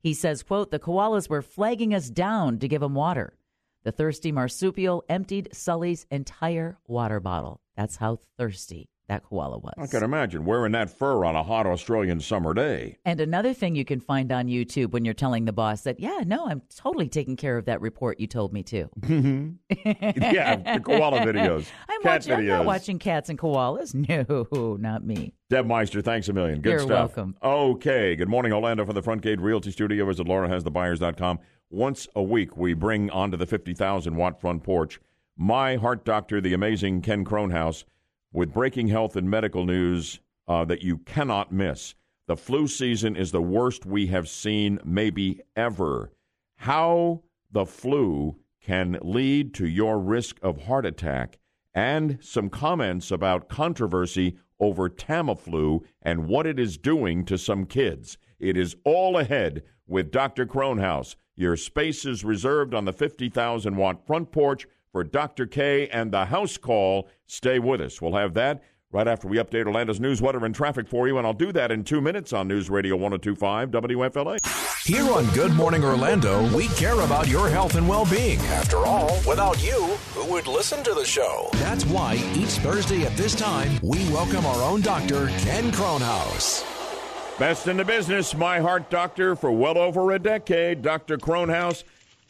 He says, quote, the koalas were flagging us down to give him water. The thirsty marsupial emptied Sully's entire water bottle. That's how thirsty that koala was. I can imagine wearing that fur on a hot Australian summer day. And another thing you can find on YouTube when you're telling the boss that, yeah, no, I'm totally taking care of that report you told me to. Mm-hmm. [LAUGHS] yeah, the koala [LAUGHS] videos. I'm, cat watching, I'm not watching cats and koalas. [LAUGHS] No, not me. Deb Meister, thanks a million. Good You're stuff. welcome. Okay. Good morning, Orlando, from the Front Gate Realty Studio. Visit laurahasthebuyers.com. Once a week, we bring onto the 50,000 watt front porch my heart doctor, the amazing Ken Kronhaus, with breaking health and medical news uh, that you cannot miss. The flu season is the worst we have seen, maybe ever. How the flu can lead to your risk of heart attack, and some comments about controversy over Tamiflu and what it is doing to some kids. It is all ahead with Dr. Kronhaus. Your space is reserved on the 50,000 watt front porch for Dr. K and the house call. Stay with us. We'll have that right after we update Orlando's news, weather, and traffic for you. And I'll do that in two minutes on News Radio 1025 WFLA. Here on Good Morning Orlando, we care about your health and well being. After all, without you, who would listen to the show? That's why each Thursday at this time, we welcome our own doctor, Ken Kronhaus. Best in the business, my heart doctor for well over a decade, Dr. Kronhaus.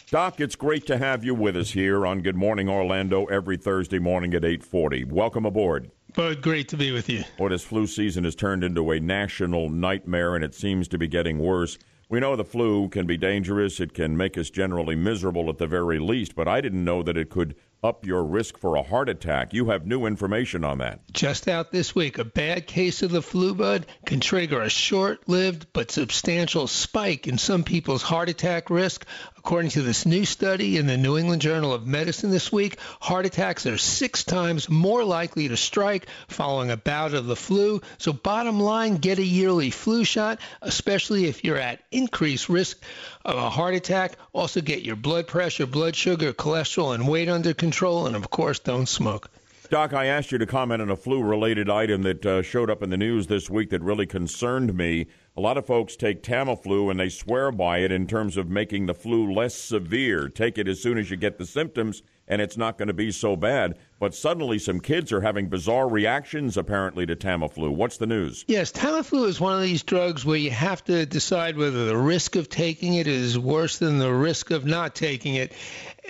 Doc, it's great to have you with us here on Good Morning Orlando every Thursday morning at 8:40. Welcome aboard. Bud, great to be with you. Boy, this flu season has turned into a national nightmare, and it seems to be getting worse. We know the flu can be dangerous. It can make us generally miserable at the very least, but I didn't know that it could up your risk for a heart attack. You have new information on that. Just out this week, a bad case of the flu bud can trigger a short lived but substantial spike in some people's heart attack risk. According to this new study in the New England Journal of Medicine this week, heart attacks are six times more likely to strike following a bout of the flu. So, bottom line, get a yearly flu shot, especially if you're at increased risk of a heart attack. Also, get your blood pressure, blood sugar, cholesterol, and weight under control. And, of course, don't smoke. Doc, I asked you to comment on a flu related item that uh, showed up in the news this week that really concerned me. A lot of folks take Tamiflu and they swear by it in terms of making the flu less severe. Take it as soon as you get the symptoms, and it's not going to be so bad. But suddenly, some kids are having bizarre reactions, apparently, to Tamiflu. What's the news? Yes, Tamiflu is one of these drugs where you have to decide whether the risk of taking it is worse than the risk of not taking it.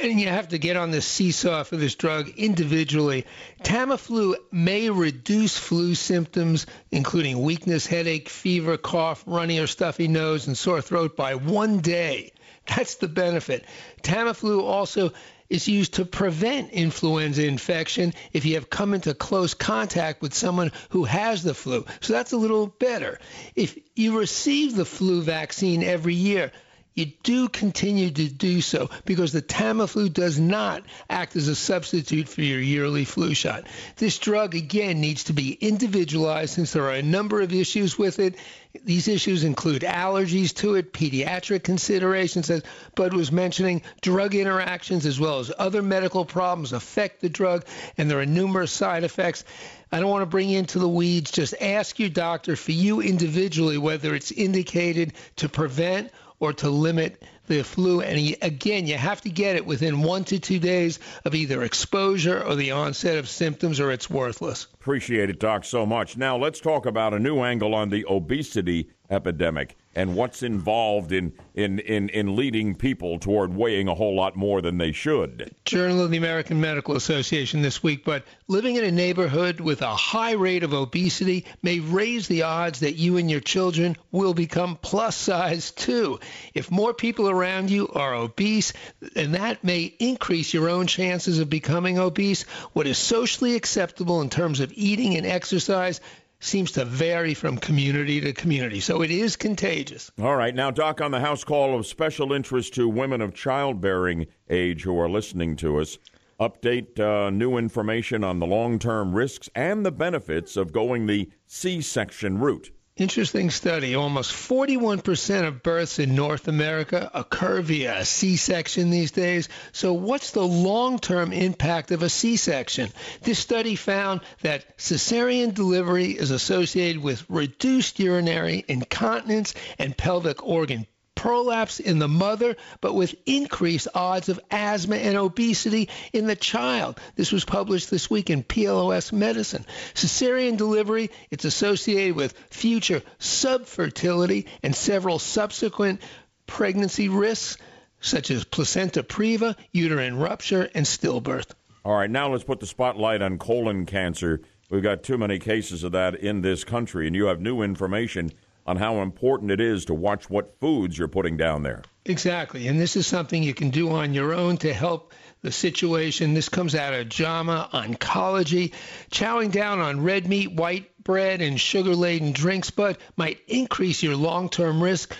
And you have to get on the seesaw for this drug individually. Tamiflu may reduce flu symptoms, including weakness, headache, fever, cough, runny or stuffy nose, and sore throat by one day. That's the benefit. Tamiflu also is used to prevent influenza infection if you have come into close contact with someone who has the flu. So that's a little better. If you receive the flu vaccine every year, you do continue to do so because the Tamiflu does not act as a substitute for your yearly flu shot. This drug, again, needs to be individualized since there are a number of issues with it. These issues include allergies to it, pediatric considerations, as Bud was mentioning, drug interactions, as well as other medical problems affect the drug, and there are numerous side effects. I don't want to bring you into the weeds. Just ask your doctor for you individually whether it's indicated to prevent or to limit the flu. And again, you have to get it within one to two days of either exposure or the onset of symptoms, or it's worthless. Appreciate it, Doc, so much. Now, let's talk about a new angle on the obesity epidemic and what's involved in, in, in, in leading people toward weighing a whole lot more than they should. Journal of the American Medical Association this week, but living in a neighborhood with a high rate of obesity may raise the odds that you and your children will become plus size too. If more people around you are obese, and that may increase your own chances of becoming obese, what is socially acceptable in terms of eating and exercise seems to vary from community to community. So it is contagious. All right. Now, Doc, on the House call of special interest to women of childbearing age who are listening to us, update uh, new information on the long term risks and the benefits of going the C section route. Interesting study. Almost 41% of births in North America occur via a C section these days. So, what's the long term impact of a C section? This study found that cesarean delivery is associated with reduced urinary incontinence and pelvic organ prolapse in the mother, but with increased odds of asthma and obesity in the child. This was published this week in PLOS Medicine. Cesarean delivery, it's associated with future subfertility and several subsequent pregnancy risks, such as placenta previa, uterine rupture, and stillbirth. All right, now let's put the spotlight on colon cancer. We've got too many cases of that in this country, and you have new information on how important it is to watch what foods you're putting down there. Exactly. And this is something you can do on your own to help the situation. This comes out of JAMA Oncology. Chowing down on red meat, white bread, and sugar laden drinks, but might increase your long term risk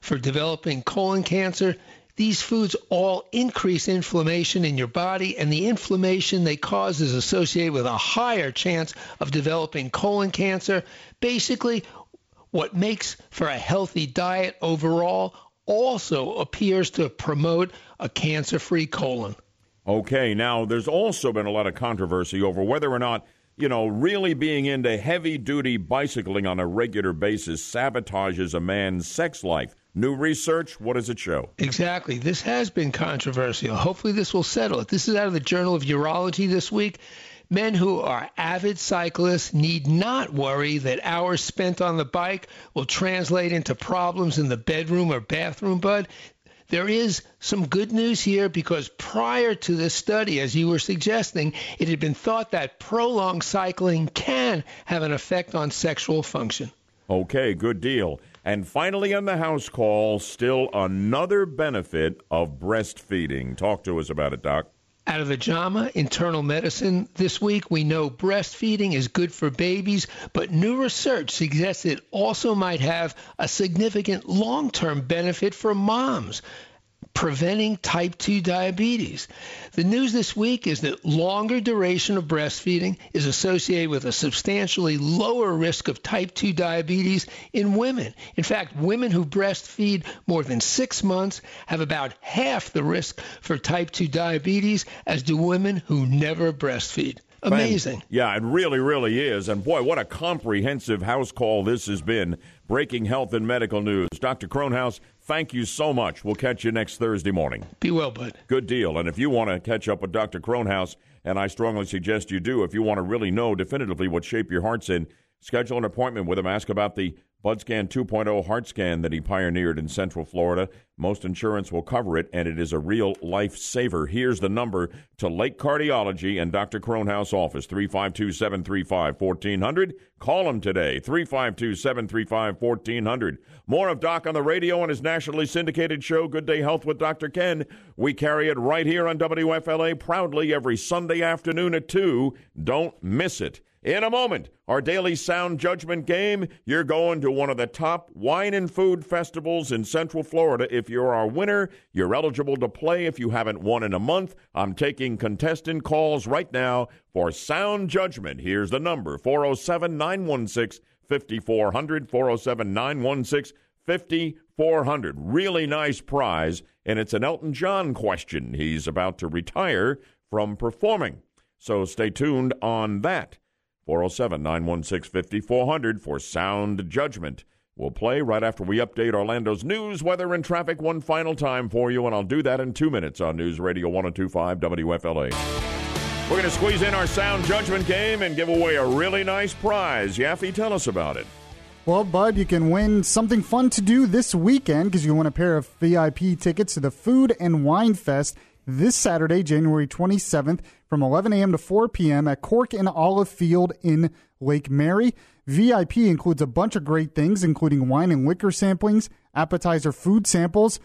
for developing colon cancer. These foods all increase inflammation in your body, and the inflammation they cause is associated with a higher chance of developing colon cancer. Basically, what makes for a healthy diet overall also appears to promote a cancer free colon. Okay, now there's also been a lot of controversy over whether or not you know, really being into heavy duty bicycling on a regular basis sabotages a man's sex life. New research, what does it show? Exactly. This has been controversial. Hopefully, this will settle it. This is out of the Journal of Urology this week. Men who are avid cyclists need not worry that hours spent on the bike will translate into problems in the bedroom or bathroom, bud. There is some good news here because prior to this study, as you were suggesting, it had been thought that prolonged cycling can have an effect on sexual function. Okay, good deal. And finally, on the house call, still another benefit of breastfeeding. Talk to us about it, Doc. Out of the JAMA Internal Medicine this week, we know breastfeeding is good for babies, but new research suggests it also might have a significant long term benefit for moms preventing type 2 diabetes. The news this week is that longer duration of breastfeeding is associated with a substantially lower risk of type 2 diabetes in women. In fact, women who breastfeed more than six months have about half the risk for type 2 diabetes as do women who never breastfeed. Amazing. Yeah, it really, really is. And boy, what a comprehensive house call this has been. Breaking health and medical news. Dr. Kronhaus, thank you so much. We'll catch you next Thursday morning. Be well, bud. Good deal. And if you want to catch up with Dr. Kronhaus, and I strongly suggest you do, if you want to really know definitively what shape your heart's in, schedule an appointment with him. Ask about the BudScan 2.0 heart scan that he pioneered in Central Florida. Most insurance will cover it, and it is a real lifesaver. Here's the number to Lake Cardiology and Dr. Kronhaus office, 352 735 1400. Call him today, 352 735 1400. More of Doc on the radio on his nationally syndicated show, Good Day Health with Dr. Ken. We carry it right here on WFLA proudly every Sunday afternoon at 2. Don't miss it. In a moment, our daily sound judgment game. You're going to one of the top wine and food festivals in Central Florida. If you're our winner, you're eligible to play if you haven't won in a month. I'm taking contestant calls right now for sound judgment. Here's the number 407 916 5400. 407 916 5400. Really nice prize, and it's an Elton John question. He's about to retire from performing. So stay tuned on that. 407 916 5400 for sound judgment. We'll play right after we update Orlando's news, weather, and traffic one final time for you, and I'll do that in two minutes on News Radio 1025 WFLA. We're going to squeeze in our sound judgment game and give away a really nice prize. Yaffee, tell us about it. Well, Bud, you can win something fun to do this weekend because you win a pair of VIP tickets to the Food and Wine Fest this Saturday, January 27th, from 11 a.m. to 4 p.m. at Cork and Olive Field in Lake Mary. VIP includes a bunch of great things, including wine and liquor samplings, appetizer food samples,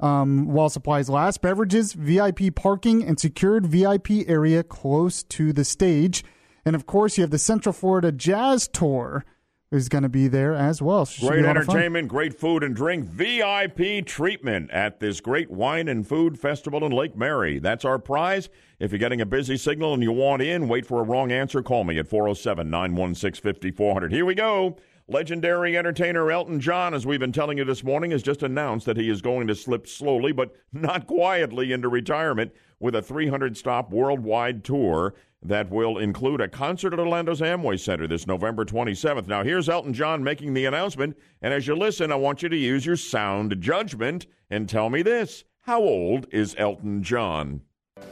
um, while supplies last, beverages, VIP parking, and secured VIP area close to the stage. And of course, you have the Central Florida Jazz Tour is going to be there as well. So great entertainment, great food and drink, VIP treatment at this great wine and food festival in Lake Mary. That's our prize. If you're getting a busy signal and you want in, wait for a wrong answer, call me at 407 916 5400. Here we go. Legendary entertainer Elton John, as we've been telling you this morning, has just announced that he is going to slip slowly but not quietly into retirement with a 300 stop worldwide tour that will include a concert at Orlando's Amway Center this November 27th. Now, here's Elton John making the announcement, and as you listen, I want you to use your sound judgment and tell me this How old is Elton John?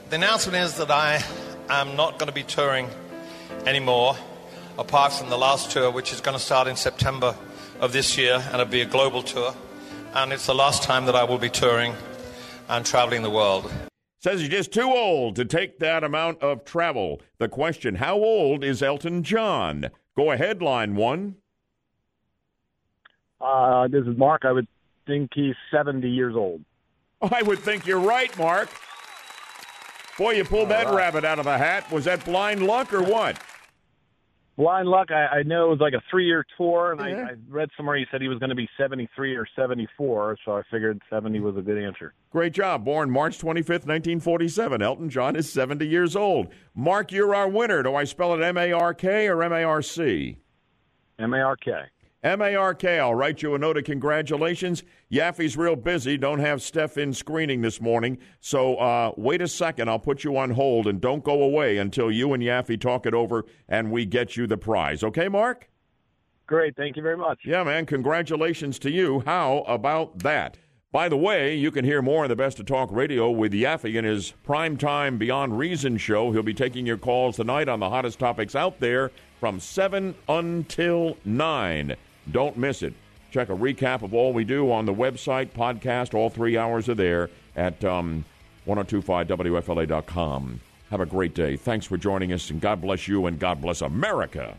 The announcement is that I am not going to be touring anymore, apart from the last tour, which is going to start in September of this year, and it'll be a global tour. And it's the last time that I will be touring and traveling the world. Says he's just too old to take that amount of travel. The question How old is Elton John? Go ahead, line one. Uh, this is Mark. I would think he's 70 years old. [LAUGHS] I would think you're right, Mark. Boy, you pulled All that right. rabbit out of the hat. Was that blind luck or what? Blind Luck, I, I know it was like a three year tour, and yeah. I, I read somewhere he said he was going to be 73 or 74, so I figured 70 was a good answer. Great job. Born March 25th, 1947. Elton John is 70 years old. Mark, you're our winner. Do I spell it M A R K or M A R C? M A R K. M A R K. I'll write you a note of congratulations. Yaffee's real busy. Don't have Steph in screening this morning. So uh, wait a second. I'll put you on hold and don't go away until you and Yaffee talk it over and we get you the prize. Okay, Mark? Great. Thank you very much. Yeah, man. Congratulations to you. How about that? By the way, you can hear more of the Best of Talk Radio with Yaffee in his primetime Beyond Reason show. He'll be taking your calls tonight on the hottest topics out there from 7 until 9. Don't miss it. Check a recap of all we do on the website, podcast. All three hours are there at um, 1025WFLA.com. Have a great day. Thanks for joining us, and God bless you, and God bless America.